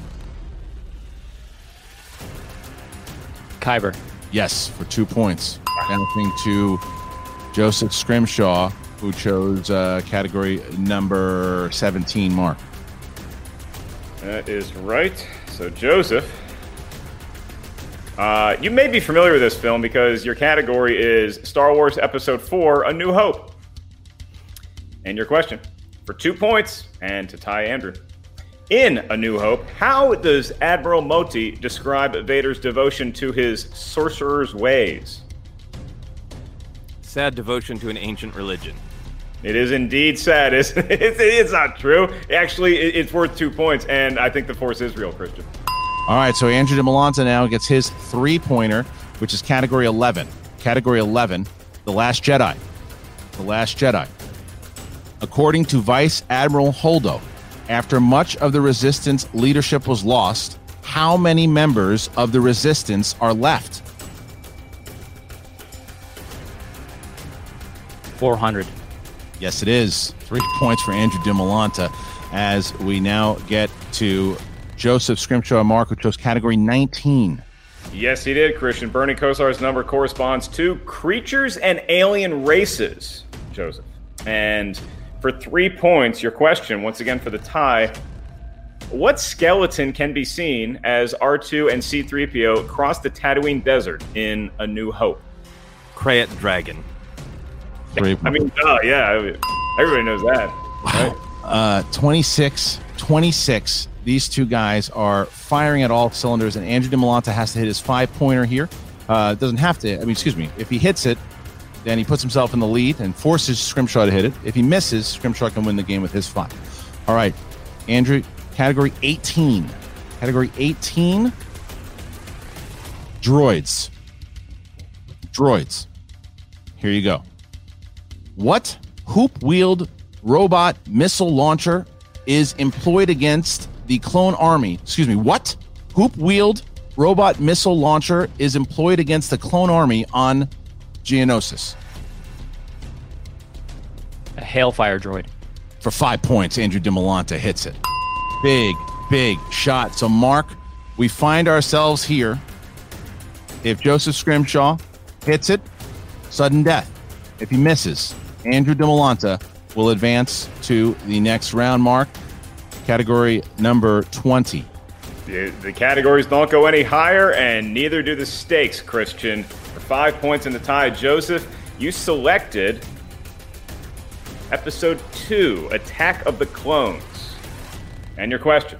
Kyber. Yes, for two points. Anything to Joseph Scrimshaw, who chose uh, category number 17, Mark. That is right. So, Joseph, uh, you may be familiar with this film because your category is Star Wars Episode 4 A New Hope. And your question for two points and to tie Andrew. In A New Hope, how does Admiral Motti describe Vader's devotion to his sorcerer's ways? Sad devotion to an ancient religion. It is indeed sad, isn't it? It's, it's not true. Actually, it's worth two points, and I think the force is real, Christian. All right, so Andrew Dimalanta now gets his three pointer, which is category 11. Category 11, The Last Jedi. The Last Jedi. According to Vice Admiral Holdo, after much of the resistance leadership was lost, how many members of the resistance are left? 400. Yes, it is. Three points for Andrew Dimalanta as we now get to Joseph Scrimshaw and Mark, who chose category 19. Yes, he did, Christian. Bernie Kosar's number corresponds to creatures and alien races, Joseph. And for three points, your question, once again for the tie what skeleton can be seen as R2 and C3PO cross the Tatooine Desert in A New Hope? Krayt Dragon. Three I mean, oh, yeah, I mean, everybody knows that. Right? uh, 26, 26. These two guys are firing at all cylinders, and Andrew Dimalanta has to hit his five pointer here. Uh, doesn't have to. I mean, excuse me. If he hits it, then he puts himself in the lead and forces Scrimshaw to hit it. If he misses, Scrimshaw can win the game with his five. All right, Andrew, category 18. Category 18 droids. Droids. Here you go. What hoop wheeled robot missile launcher is employed against the clone army? Excuse me, what hoop wheeled robot missile launcher is employed against the clone army on Geonosis? A hailfire droid. For five points, Andrew Dimalanta hits it. Big, big shot. So, Mark, we find ourselves here. If Joseph Scrimshaw hits it, sudden death. If he misses, Andrew Dimalanta will advance to the next round, Mark. Category number 20. The, the categories don't go any higher, and neither do the stakes, Christian. For five points in the tie, Joseph, you selected episode two Attack of the Clones. And your question.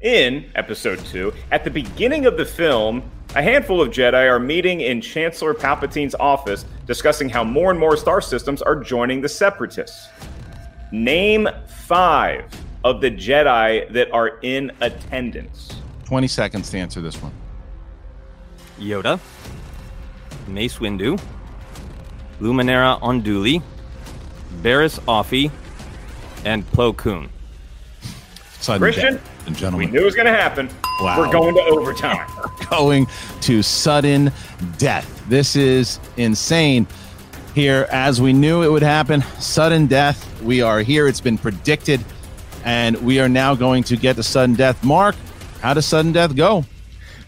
In episode two, at the beginning of the film, a handful of Jedi are meeting in Chancellor Palpatine's office discussing how more and more star systems are joining the Separatists. Name five of the Jedi that are in attendance. 20 seconds to answer this one. Yoda, Mace Windu, Luminara Unduli, Barris Offee, and Plo Koon. Sudden Christian, death, and gentlemen. we knew it was going to happen. Wow. We're going to overtime. We're going to sudden death. This is insane. Here, as we knew it would happen, sudden death. We are here. It's been predicted, and we are now going to get to sudden death. Mark, how does sudden death go?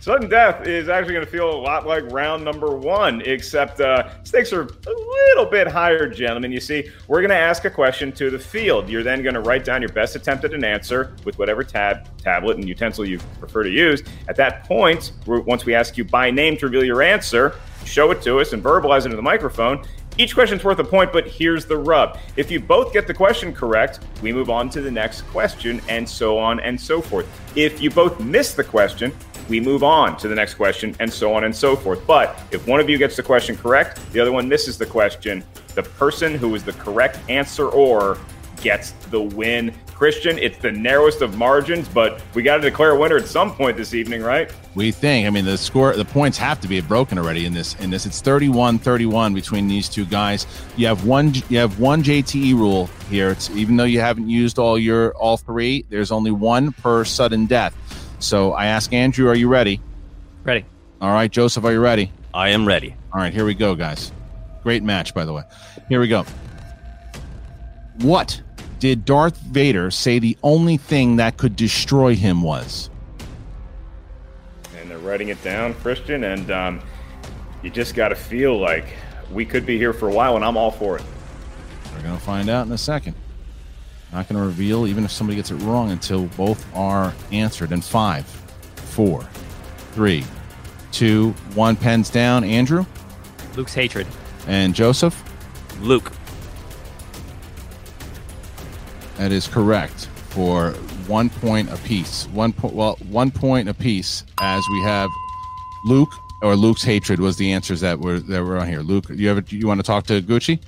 Sudden death is actually going to feel a lot like round number one, except uh, stakes are a little bit higher, gentlemen. You see, we're going to ask a question to the field. You're then going to write down your best attempt at an answer with whatever tab, tablet, and utensil you prefer to use. At that point, once we ask you by name to reveal your answer, show it to us and verbalize it into the microphone. Each question's worth a point, but here's the rub. If you both get the question correct, we move on to the next question, and so on and so forth. If you both miss the question, we move on to the next question, and so on and so forth. But if one of you gets the question correct, the other one misses the question, the person who is the correct answer or gets the win. Christian, it's the narrowest of margins, but we got to declare a winner at some point this evening, right? We think. I mean, the score, the points have to be broken already in this. In this, it's 31-31 between these two guys. You have one. You have one JTE rule here. It's even though you haven't used all your all three. There's only one per sudden death. So I ask Andrew, are you ready? Ready. All right, Joseph, are you ready? I am ready. All right, here we go, guys. Great match, by the way. Here we go. What did Darth Vader say the only thing that could destroy him was? And they're writing it down, Christian, and um, you just got to feel like we could be here for a while, and I'm all for it. We're going to find out in a second. Not going to reveal, even if somebody gets it wrong, until both are answered. In five, four, three, two, one. Pens down. Andrew Luke's hatred. and Joseph. Luke. That is correct for one point apiece. One point. Well, one point apiece. As we have Luke or Luke's hatred was the answers that were that were on here. Luke, you have you want to talk to Gucci?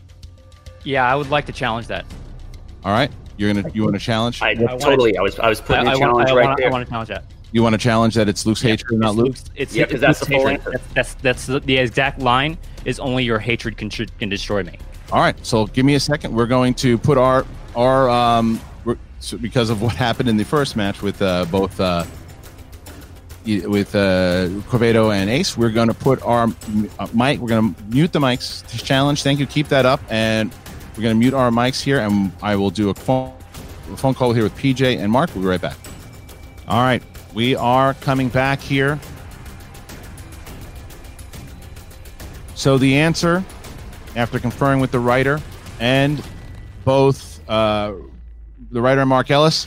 Yeah, I would like to challenge that. All right, you're gonna you want to challenge? I, wanna- totally. I was I was putting I, a I challenge want, I right want, there. I want to challenge that. You want to challenge that it's Luke's hatred, not It's Luke? Luke's- It's, Yeah, it's 'cause that's Luke's the full hatred. answer. That's, that's that's the exact line. Is only your hatred can can destroy me. All right, so give me a second. We're going to put our our um so because of what happened in the first match with uh, both uh, with uh, Corvedo and Ace. We're going to put our uh, mic. We're going to mute the mics. Challenge. Thank you. Keep that up, and we're going to mute our mics here, and I will do a phone a phone call here with PJ and Mark. We'll be right back. All right, we are coming back here. So the answer, after conferring with the writer and both uh, the writer Mark Ellis,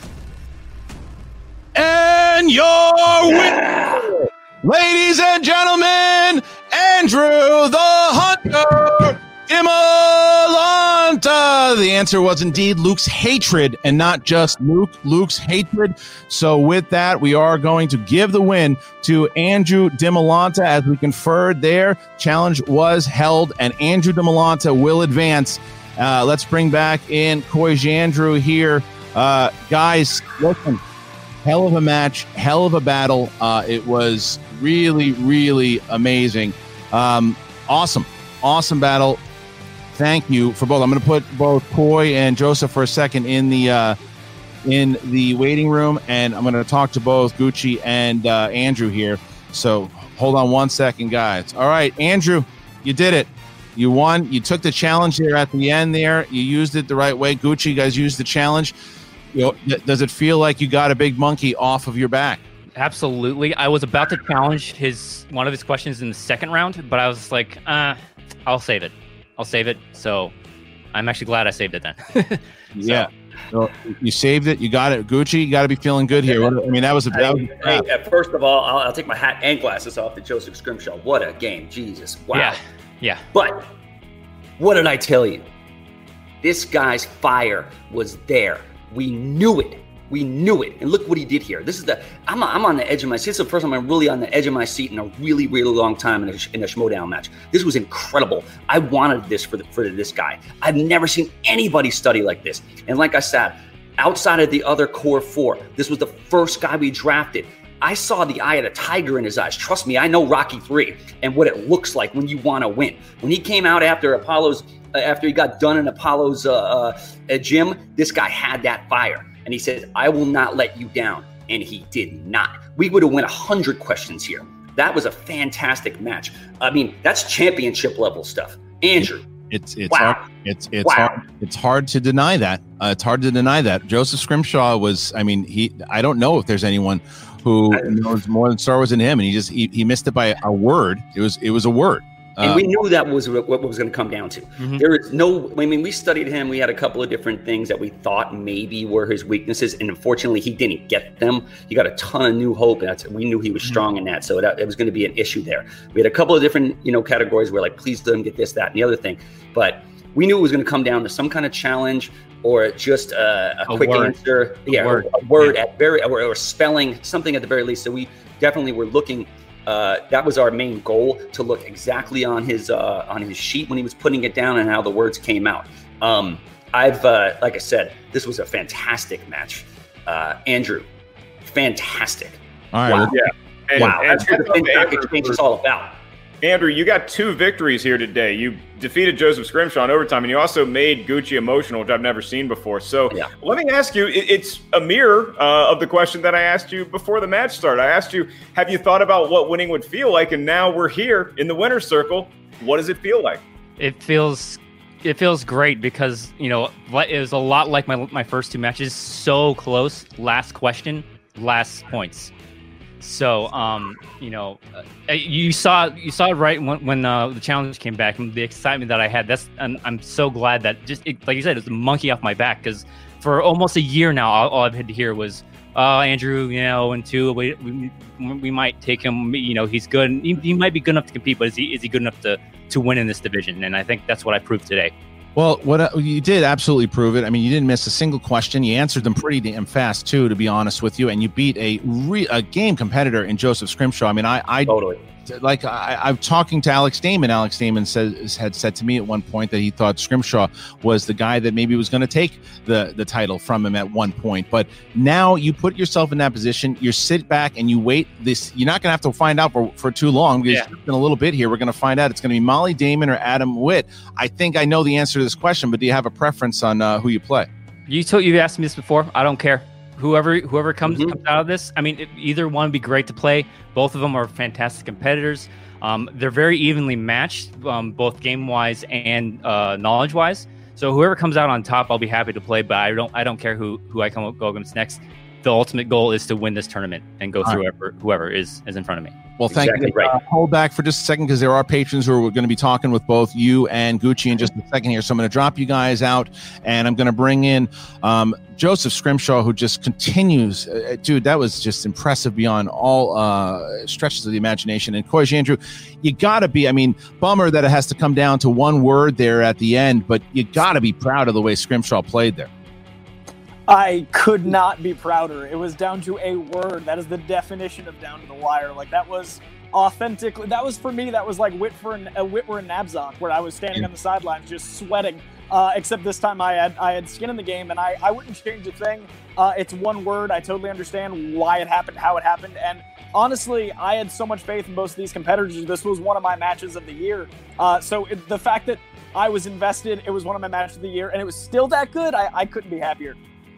and your winner, ladies and gentlemen, Andrew the Hunter Imalanta. Uh, the answer was indeed Luke's hatred, and not just Luke, Luke's hatred. So, with that, we are going to give the win to Andrew Dimalanta as we conferred there. Challenge was held, and Andrew Dimalanta will advance. Uh, let's bring back in Coy Jandreau here. Uh, guys, listen, hell of a match, hell of a battle. Uh, it was really, really amazing. Um, awesome, awesome battle thank you for both. I'm going to put both Coy and Joseph for a second in the uh, in the waiting room, and I'm going to talk to both Gucci and uh, Andrew here. So hold on one second, guys. All right, Andrew, you did it. You won. You took the challenge there at the end. There, you used it the right way. Gucci, you guys used the challenge. You know, does it feel like you got a big monkey off of your back? Absolutely. I was about to challenge his one of his questions in the second round, but I was like, uh, I'll save it. I'll save it. So I'm actually glad I saved it then. so, yeah. So you saved it. You got it, Gucci. You got to be feeling good here. I mean, that was a. That was a hey, hey, first of all, I'll, I'll, take my hat and glasses off to Joseph Scrimshaw. What a game, Jesus! Wow. Yeah, yeah. But what did I tell you? This guy's fire was there. We knew it. We knew it. And look what he did here. This is the, I'm, I'm on the edge of my seat. This is the first time I'm really on the edge of my seat in a really, really long time in a, in a Schmoedown match. This was incredible. I wanted this for, the, for this guy. I've never seen anybody study like this. And like I said, outside of the other core four, this was the first guy we drafted. I saw the eye of the tiger in his eyes. Trust me, I know Rocky 3 and what it looks like when you want to win. When he came out after Apollo's, uh, after he got done in Apollo's uh, uh, gym, this guy had that fire and he said, I will not let you down. And he did not. We would have won 100 questions here. That was a fantastic match. I mean, that's championship level stuff. Andrew. It's it's wow. hard, it's it's wow. hard, it's hard to deny that. Uh, it's hard to deny that. Joseph Scrimshaw was. I mean, he. I don't know if there's anyone who knows more than Star Wars than him, and he just he, he missed it by a word. It was it was a word and we uh, knew that was what was going to come down to. Mm-hmm. There is no, I mean, we studied him. We had a couple of different things that we thought maybe were his weaknesses, and unfortunately, he didn't get them. He got a ton of new hope, and that's we knew he was mm-hmm. strong in that, so that, it was going to be an issue there. We had a couple of different, you know, categories where like, please let him get this, that, and the other thing, but we knew it was going to come down to some kind of challenge or just a, a, a quick word. answer, a yeah, word, a word yeah. at very or, or spelling something at the very least. So we definitely were looking uh, that was our main goal to look exactly on his uh, on his sheet when he was putting it down and how the words came out. Um, I've uh, like I said, this was a fantastic match. Uh, Andrew, fantastic. All right, wow. yeah. And, wow, and that's what the Finstock Exchange is all about. Andrew, you got two victories here today. You defeated Joseph Scrimshaw in overtime, and you also made Gucci emotional, which I've never seen before. So yeah. let me ask you it's a mirror uh, of the question that I asked you before the match started. I asked you, have you thought about what winning would feel like? And now we're here in the winner's circle. What does it feel like? It feels it feels great because you know it was a lot like my my first two matches. So close. Last question, last points. So, um, you know, uh, you saw you saw it right when, when uh, the challenge came back, and the excitement that I had. That's and I'm so glad that just it, like you said, it's a monkey off my back because for almost a year now, all, all, I've had to hear was, "Uh, Andrew, you know, and two, we, we, we might take him. You know, he's good. He, he might be good enough to compete, but is he is he good enough to to win in this division?" And I think that's what I proved today. Well, what uh, you did absolutely prove it. I mean, you didn't miss a single question. You answered them pretty damn fast too, to be honest with you, and you beat a re- a game competitor in Joseph Scrimshaw. I mean, I, I totally like I, I'm talking to Alex Damon. Alex Damon says had said to me at one point that he thought Scrimshaw was the guy that maybe was going to take the the title from him at one point. But now you put yourself in that position. You sit back and you wait. This you're not going to have to find out for, for too long because yeah. in a little bit here we're going to find out it's going to be Molly Damon or Adam Witt. I think I know the answer to this question, but do you have a preference on uh, who you play? You told you've asked me this before. I don't care whoever whoever comes, mm-hmm. comes out of this. I mean, it, either one would be great to play. Both of them are fantastic competitors. Um, they're very evenly matched, um, both game wise and uh, knowledge wise. So whoever comes out on top, I'll be happy to play. But I don't I don't care who who I come go against next. The ultimate goal is to win this tournament and go All through right. whoever, whoever is is in front of me. Well, thank you. Uh, hold back for just a second because there are patrons who are going to be talking with both you and Gucci in just a second here. So I'm going to drop you guys out and I'm going to bring in um, Joseph Scrimshaw, who just continues. Uh, dude, that was just impressive beyond all uh, stretches of the imagination. And Coy Jandreau, you got to be, I mean, bummer that it has to come down to one word there at the end, but you got to be proud of the way Scrimshaw played there. I could not be prouder. It was down to a word. That is the definition of down to the wire. Like that was authentically. That was for me. That was like Witwer and uh, Witwer and Napzok, where I was standing on the sidelines just sweating. Uh, except this time I had I had skin in the game, and I I wouldn't change a thing. Uh, it's one word. I totally understand why it happened, how it happened, and honestly, I had so much faith in both of these competitors. This was one of my matches of the year. Uh, so it, the fact that I was invested, it was one of my matches of the year, and it was still that good. I, I couldn't be happier.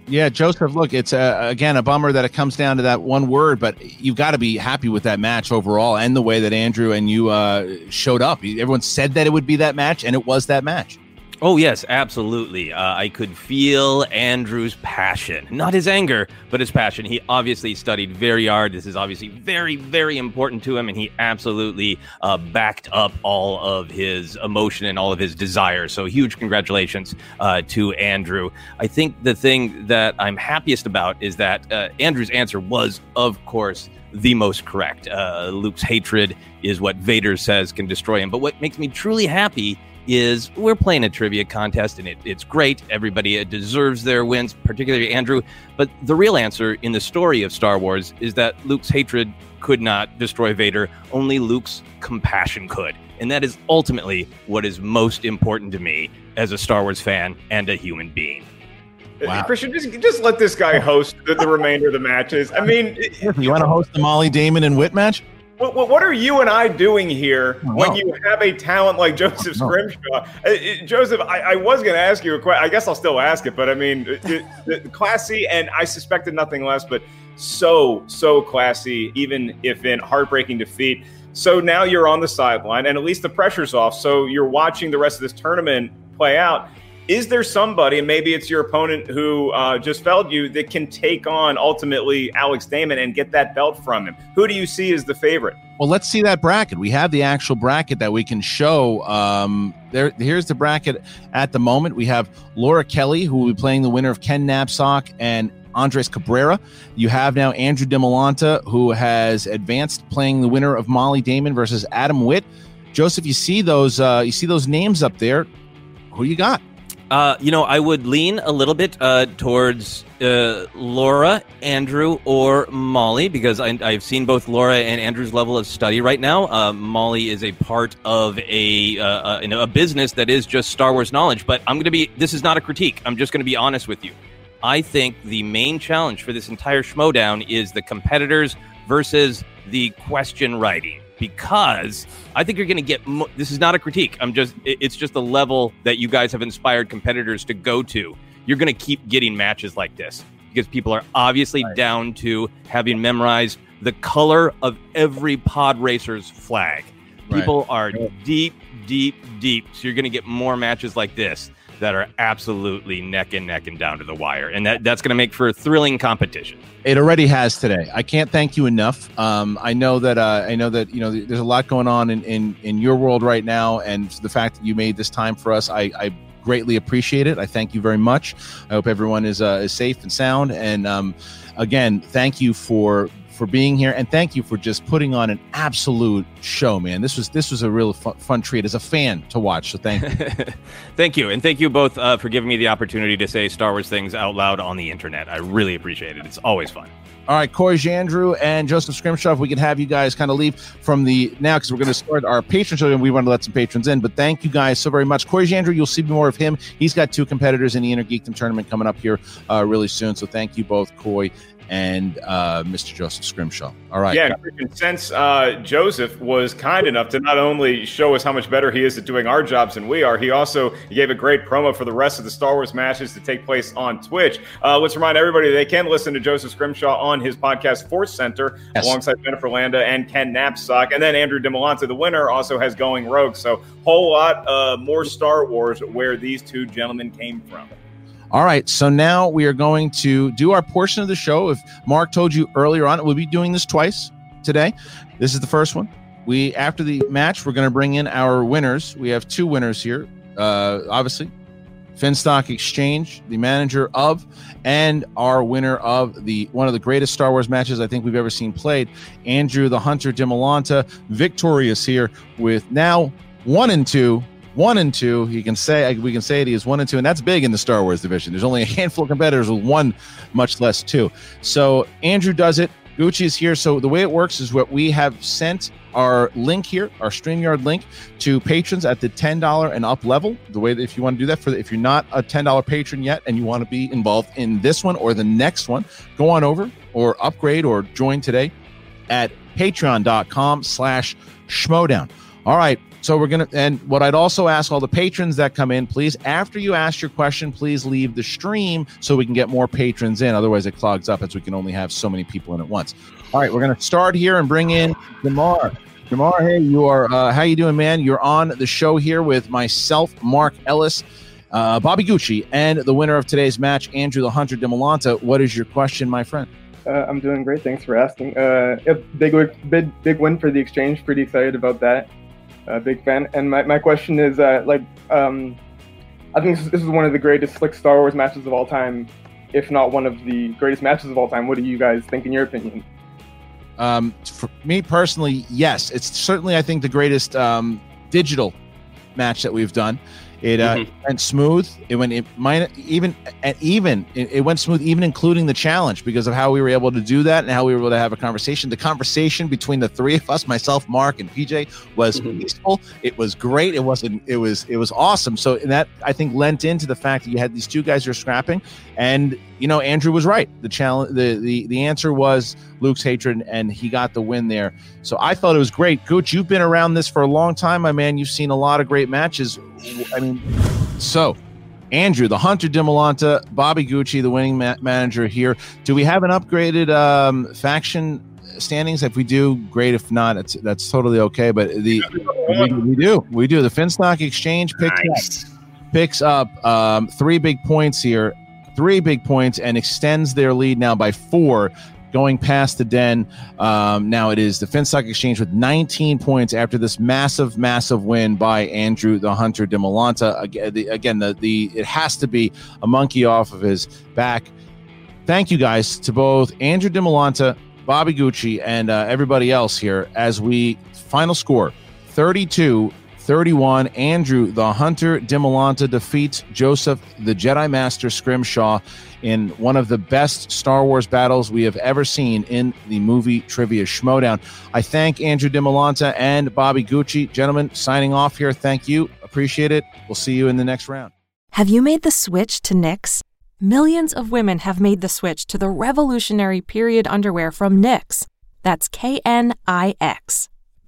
Yeah, Joseph, look, it's uh, again a bummer that it comes down to that one word, but you've got to be happy with that match overall and the way that Andrew and you uh, showed up. Everyone said that it would be that match, and it was that match. Oh, yes, absolutely. Uh, I could feel Andrew's passion. Not his anger, but his passion. He obviously studied very hard. This is obviously very, very important to him, and he absolutely uh, backed up all of his emotion and all of his desire. So, huge congratulations uh, to Andrew. I think the thing that I'm happiest about is that uh, Andrew's answer was, of course, the most correct. Uh, Luke's hatred is what Vader says can destroy him. But what makes me truly happy is we're playing a trivia contest and it, it's great. Everybody uh, deserves their wins, particularly Andrew. But the real answer in the story of Star Wars is that Luke's hatred could not destroy Vader, only Luke's compassion could. And that is ultimately what is most important to me as a Star Wars fan and a human being. Uh, Christian, just just let this guy host the, the remainder of the matches. I mean, You want to host the Molly Damon and Wit match? What, what, are you and I doing here when you have a talent like Joseph Scrimshaw? Uh, uh, Joseph, I, I was going to ask you a question. I guess I'll still ask it, but I mean, it, it, classy, and I suspected nothing less, but so, so classy, even if in heartbreaking defeat. So now you're on the sideline, and at least the pressure's off. So you're watching the rest of this tournament play out. Is there somebody, and maybe it's your opponent who uh, just felled you, that can take on ultimately Alex Damon and get that belt from him? Who do you see as the favorite? Well, let's see that bracket. We have the actual bracket that we can show. Um, there, here's the bracket at the moment. We have Laura Kelly, who will be playing the winner of Ken Napzok and Andres Cabrera. You have now Andrew Dimalanta, who has advanced, playing the winner of Molly Damon versus Adam Witt. Joseph, you see those? Uh, you see those names up there? Who you got? Uh, you know, I would lean a little bit uh, towards uh, Laura, Andrew, or Molly because I, I've seen both Laura and Andrew's level of study right now. Uh, Molly is a part of a uh, uh, know, a business that is just Star Wars knowledge. But I'm going to be. This is not a critique. I'm just going to be honest with you. I think the main challenge for this entire schmoedown is the competitors versus the question writing because I think you're going to get. Mo- this is not a critique. I'm just. It's just the level that you guys have inspired competitors to go to. You're going to keep getting matches like this because people are obviously down to having memorized the color of every pod racer's flag. Right. People are deep, deep, deep. So you're going to get more matches like this that are absolutely neck and neck and down to the wire, and that that's going to make for a thrilling competition. It already has today. I can't thank you enough. Um, I know that uh, I know that you know there's a lot going on in, in in your world right now, and the fact that you made this time for us, I, I greatly appreciate it. I thank you very much. I hope everyone is uh, is safe and sound. And um, again, thank you for for being here, and thank you for just putting on an absolute show, man. This was this was a real fun, fun treat as a fan to watch. So thank you. Thank you, and thank you both uh, for giving me the opportunity to say Star Wars things out loud on the internet. I really appreciate it. It's always fun. All right, Corey Jandreau and Joseph Scrimshaw, if we could have you guys kind of leave from the now because we're going to start our patron show and we want to let some patrons in. But thank you guys so very much. Corey Jandreau, you'll see more of him. He's got two competitors in the Inner Geekdom tournament coming up here uh, really soon. So thank you both, Coy and uh, Mr. Joseph Scrimshaw. All right. Yeah, since uh, Joseph was kind enough to not only show us how much better he is at doing our jobs than we are, he also gave a great promo for the rest of the Star Wars matches to take place on Twitch. Uh, let's remind everybody they can listen to Joseph Scrimshaw on his podcast Force Center Yes. alongside Jennifer Landa and Ken Napzok. And then Andrew Dimalanta, the winner, also has Going Rogue. So whole lot uh, more Star Wars where these two gentlemen came from. All right, so now we are going to do our portion of the show. If Mark told you earlier on, we'll be doing this twice today. This is the first one. We after the match, we're going to bring in our winners. We have two winners here. Uh, obviously, Finstock Exchange, the manager of, and our winner of the one of the greatest Star Wars matches I think we've ever seen played, Andrew the Hunter Dimalanta, victorious here with now one and two. One and two, he can say we can say it. He is one and two, and that's big in the Star Wars division. There's only a handful of competitors with one, much less two. So Andrew does it. Gucci is here. So the way it works is what we have sent our link here, our StreamYard link to patrons at the $10 and up level. The way that if you want to do that for if you're not a $10 patron yet and you want to be involved in this one or the next one, go on over or upgrade or join today at patreon.com slash schmoedown. All right. So we're gonna and what I'd also ask all the patrons that come in, please, after you ask your question, please leave the stream so we can get more patrons in. Otherwise, it clogs up as we can only have so many people in at once. All right, we're gonna start here and bring in Jamar. Jamar, hey, you are uh, how you doing, man? You're on the show here with myself, Mark Ellis, uh, Bobby Gucci, and the winner of today's match, Andrew the Hunter Dimalanta. What is your question, my friend? Uh, I'm doing great. Thanks for asking. Uh, big, big, big win for the exchange. Pretty excited about that. A big fan. And my, my question is, uh, like, um, I think this is, this is one of the greatest slick Star Wars matches of all time, if not one of the greatest matches of all time. What do you guys think, in your opinion? Um, for me personally, yes, it's certainly I think the greatest um, digital match that we've done. It uh, Mhm. went smooth. It went it might even and even it, it went smooth, even including the challenge because of how we were able to do that and how we were able to have a conversation. The conversation between the three of us, myself, Mark, and PJ, was peaceful. It was great. It wasn't. It was. It was awesome. So that I think lent into the fact that you had these two guys who are scrapping, and you know Andrew was right. The challenge. The the the answer was Luke's hatred, and he got the win there. So I thought it was great. Gooch, you've been around this for a long time, my man. You've seen a lot of great matches. I mean, so Andrew, the Hunter Dimalanta, Bobby Gucci, the winning ma- manager here. Do we have an upgraded um, faction standings? If we do, great. If not, it's, that's totally okay. But the we, we do, we do. The Finstock Exchange picks up, picks up um, three big points here, three big points, and extends their lead now by four. Going past the den, um, now it is the Finstock Exchange with 19 points after this massive, massive win by Andrew the Hunter Dimalanta. Again, the, again, the the it has to be a monkey off of his back. Thank you guys to both Andrew Dimalanta, Bobby Gucci, and uh, everybody else here as we final score 32 31. Andrew the Hunter Dimalanta defeats Joseph the Jedi Master Scrimshaw in one of the best Star Wars battles we have ever seen in the movie Trivia Schmoedown. I thank Andrew Dimalanta and Bobby Gucci. Gentlemen, signing off here. Thank you. Appreciate it. We'll see you in the next round. Have you made the switch to Knix? Millions of women have made the switch to the revolutionary period underwear from Knix. That's K N I X.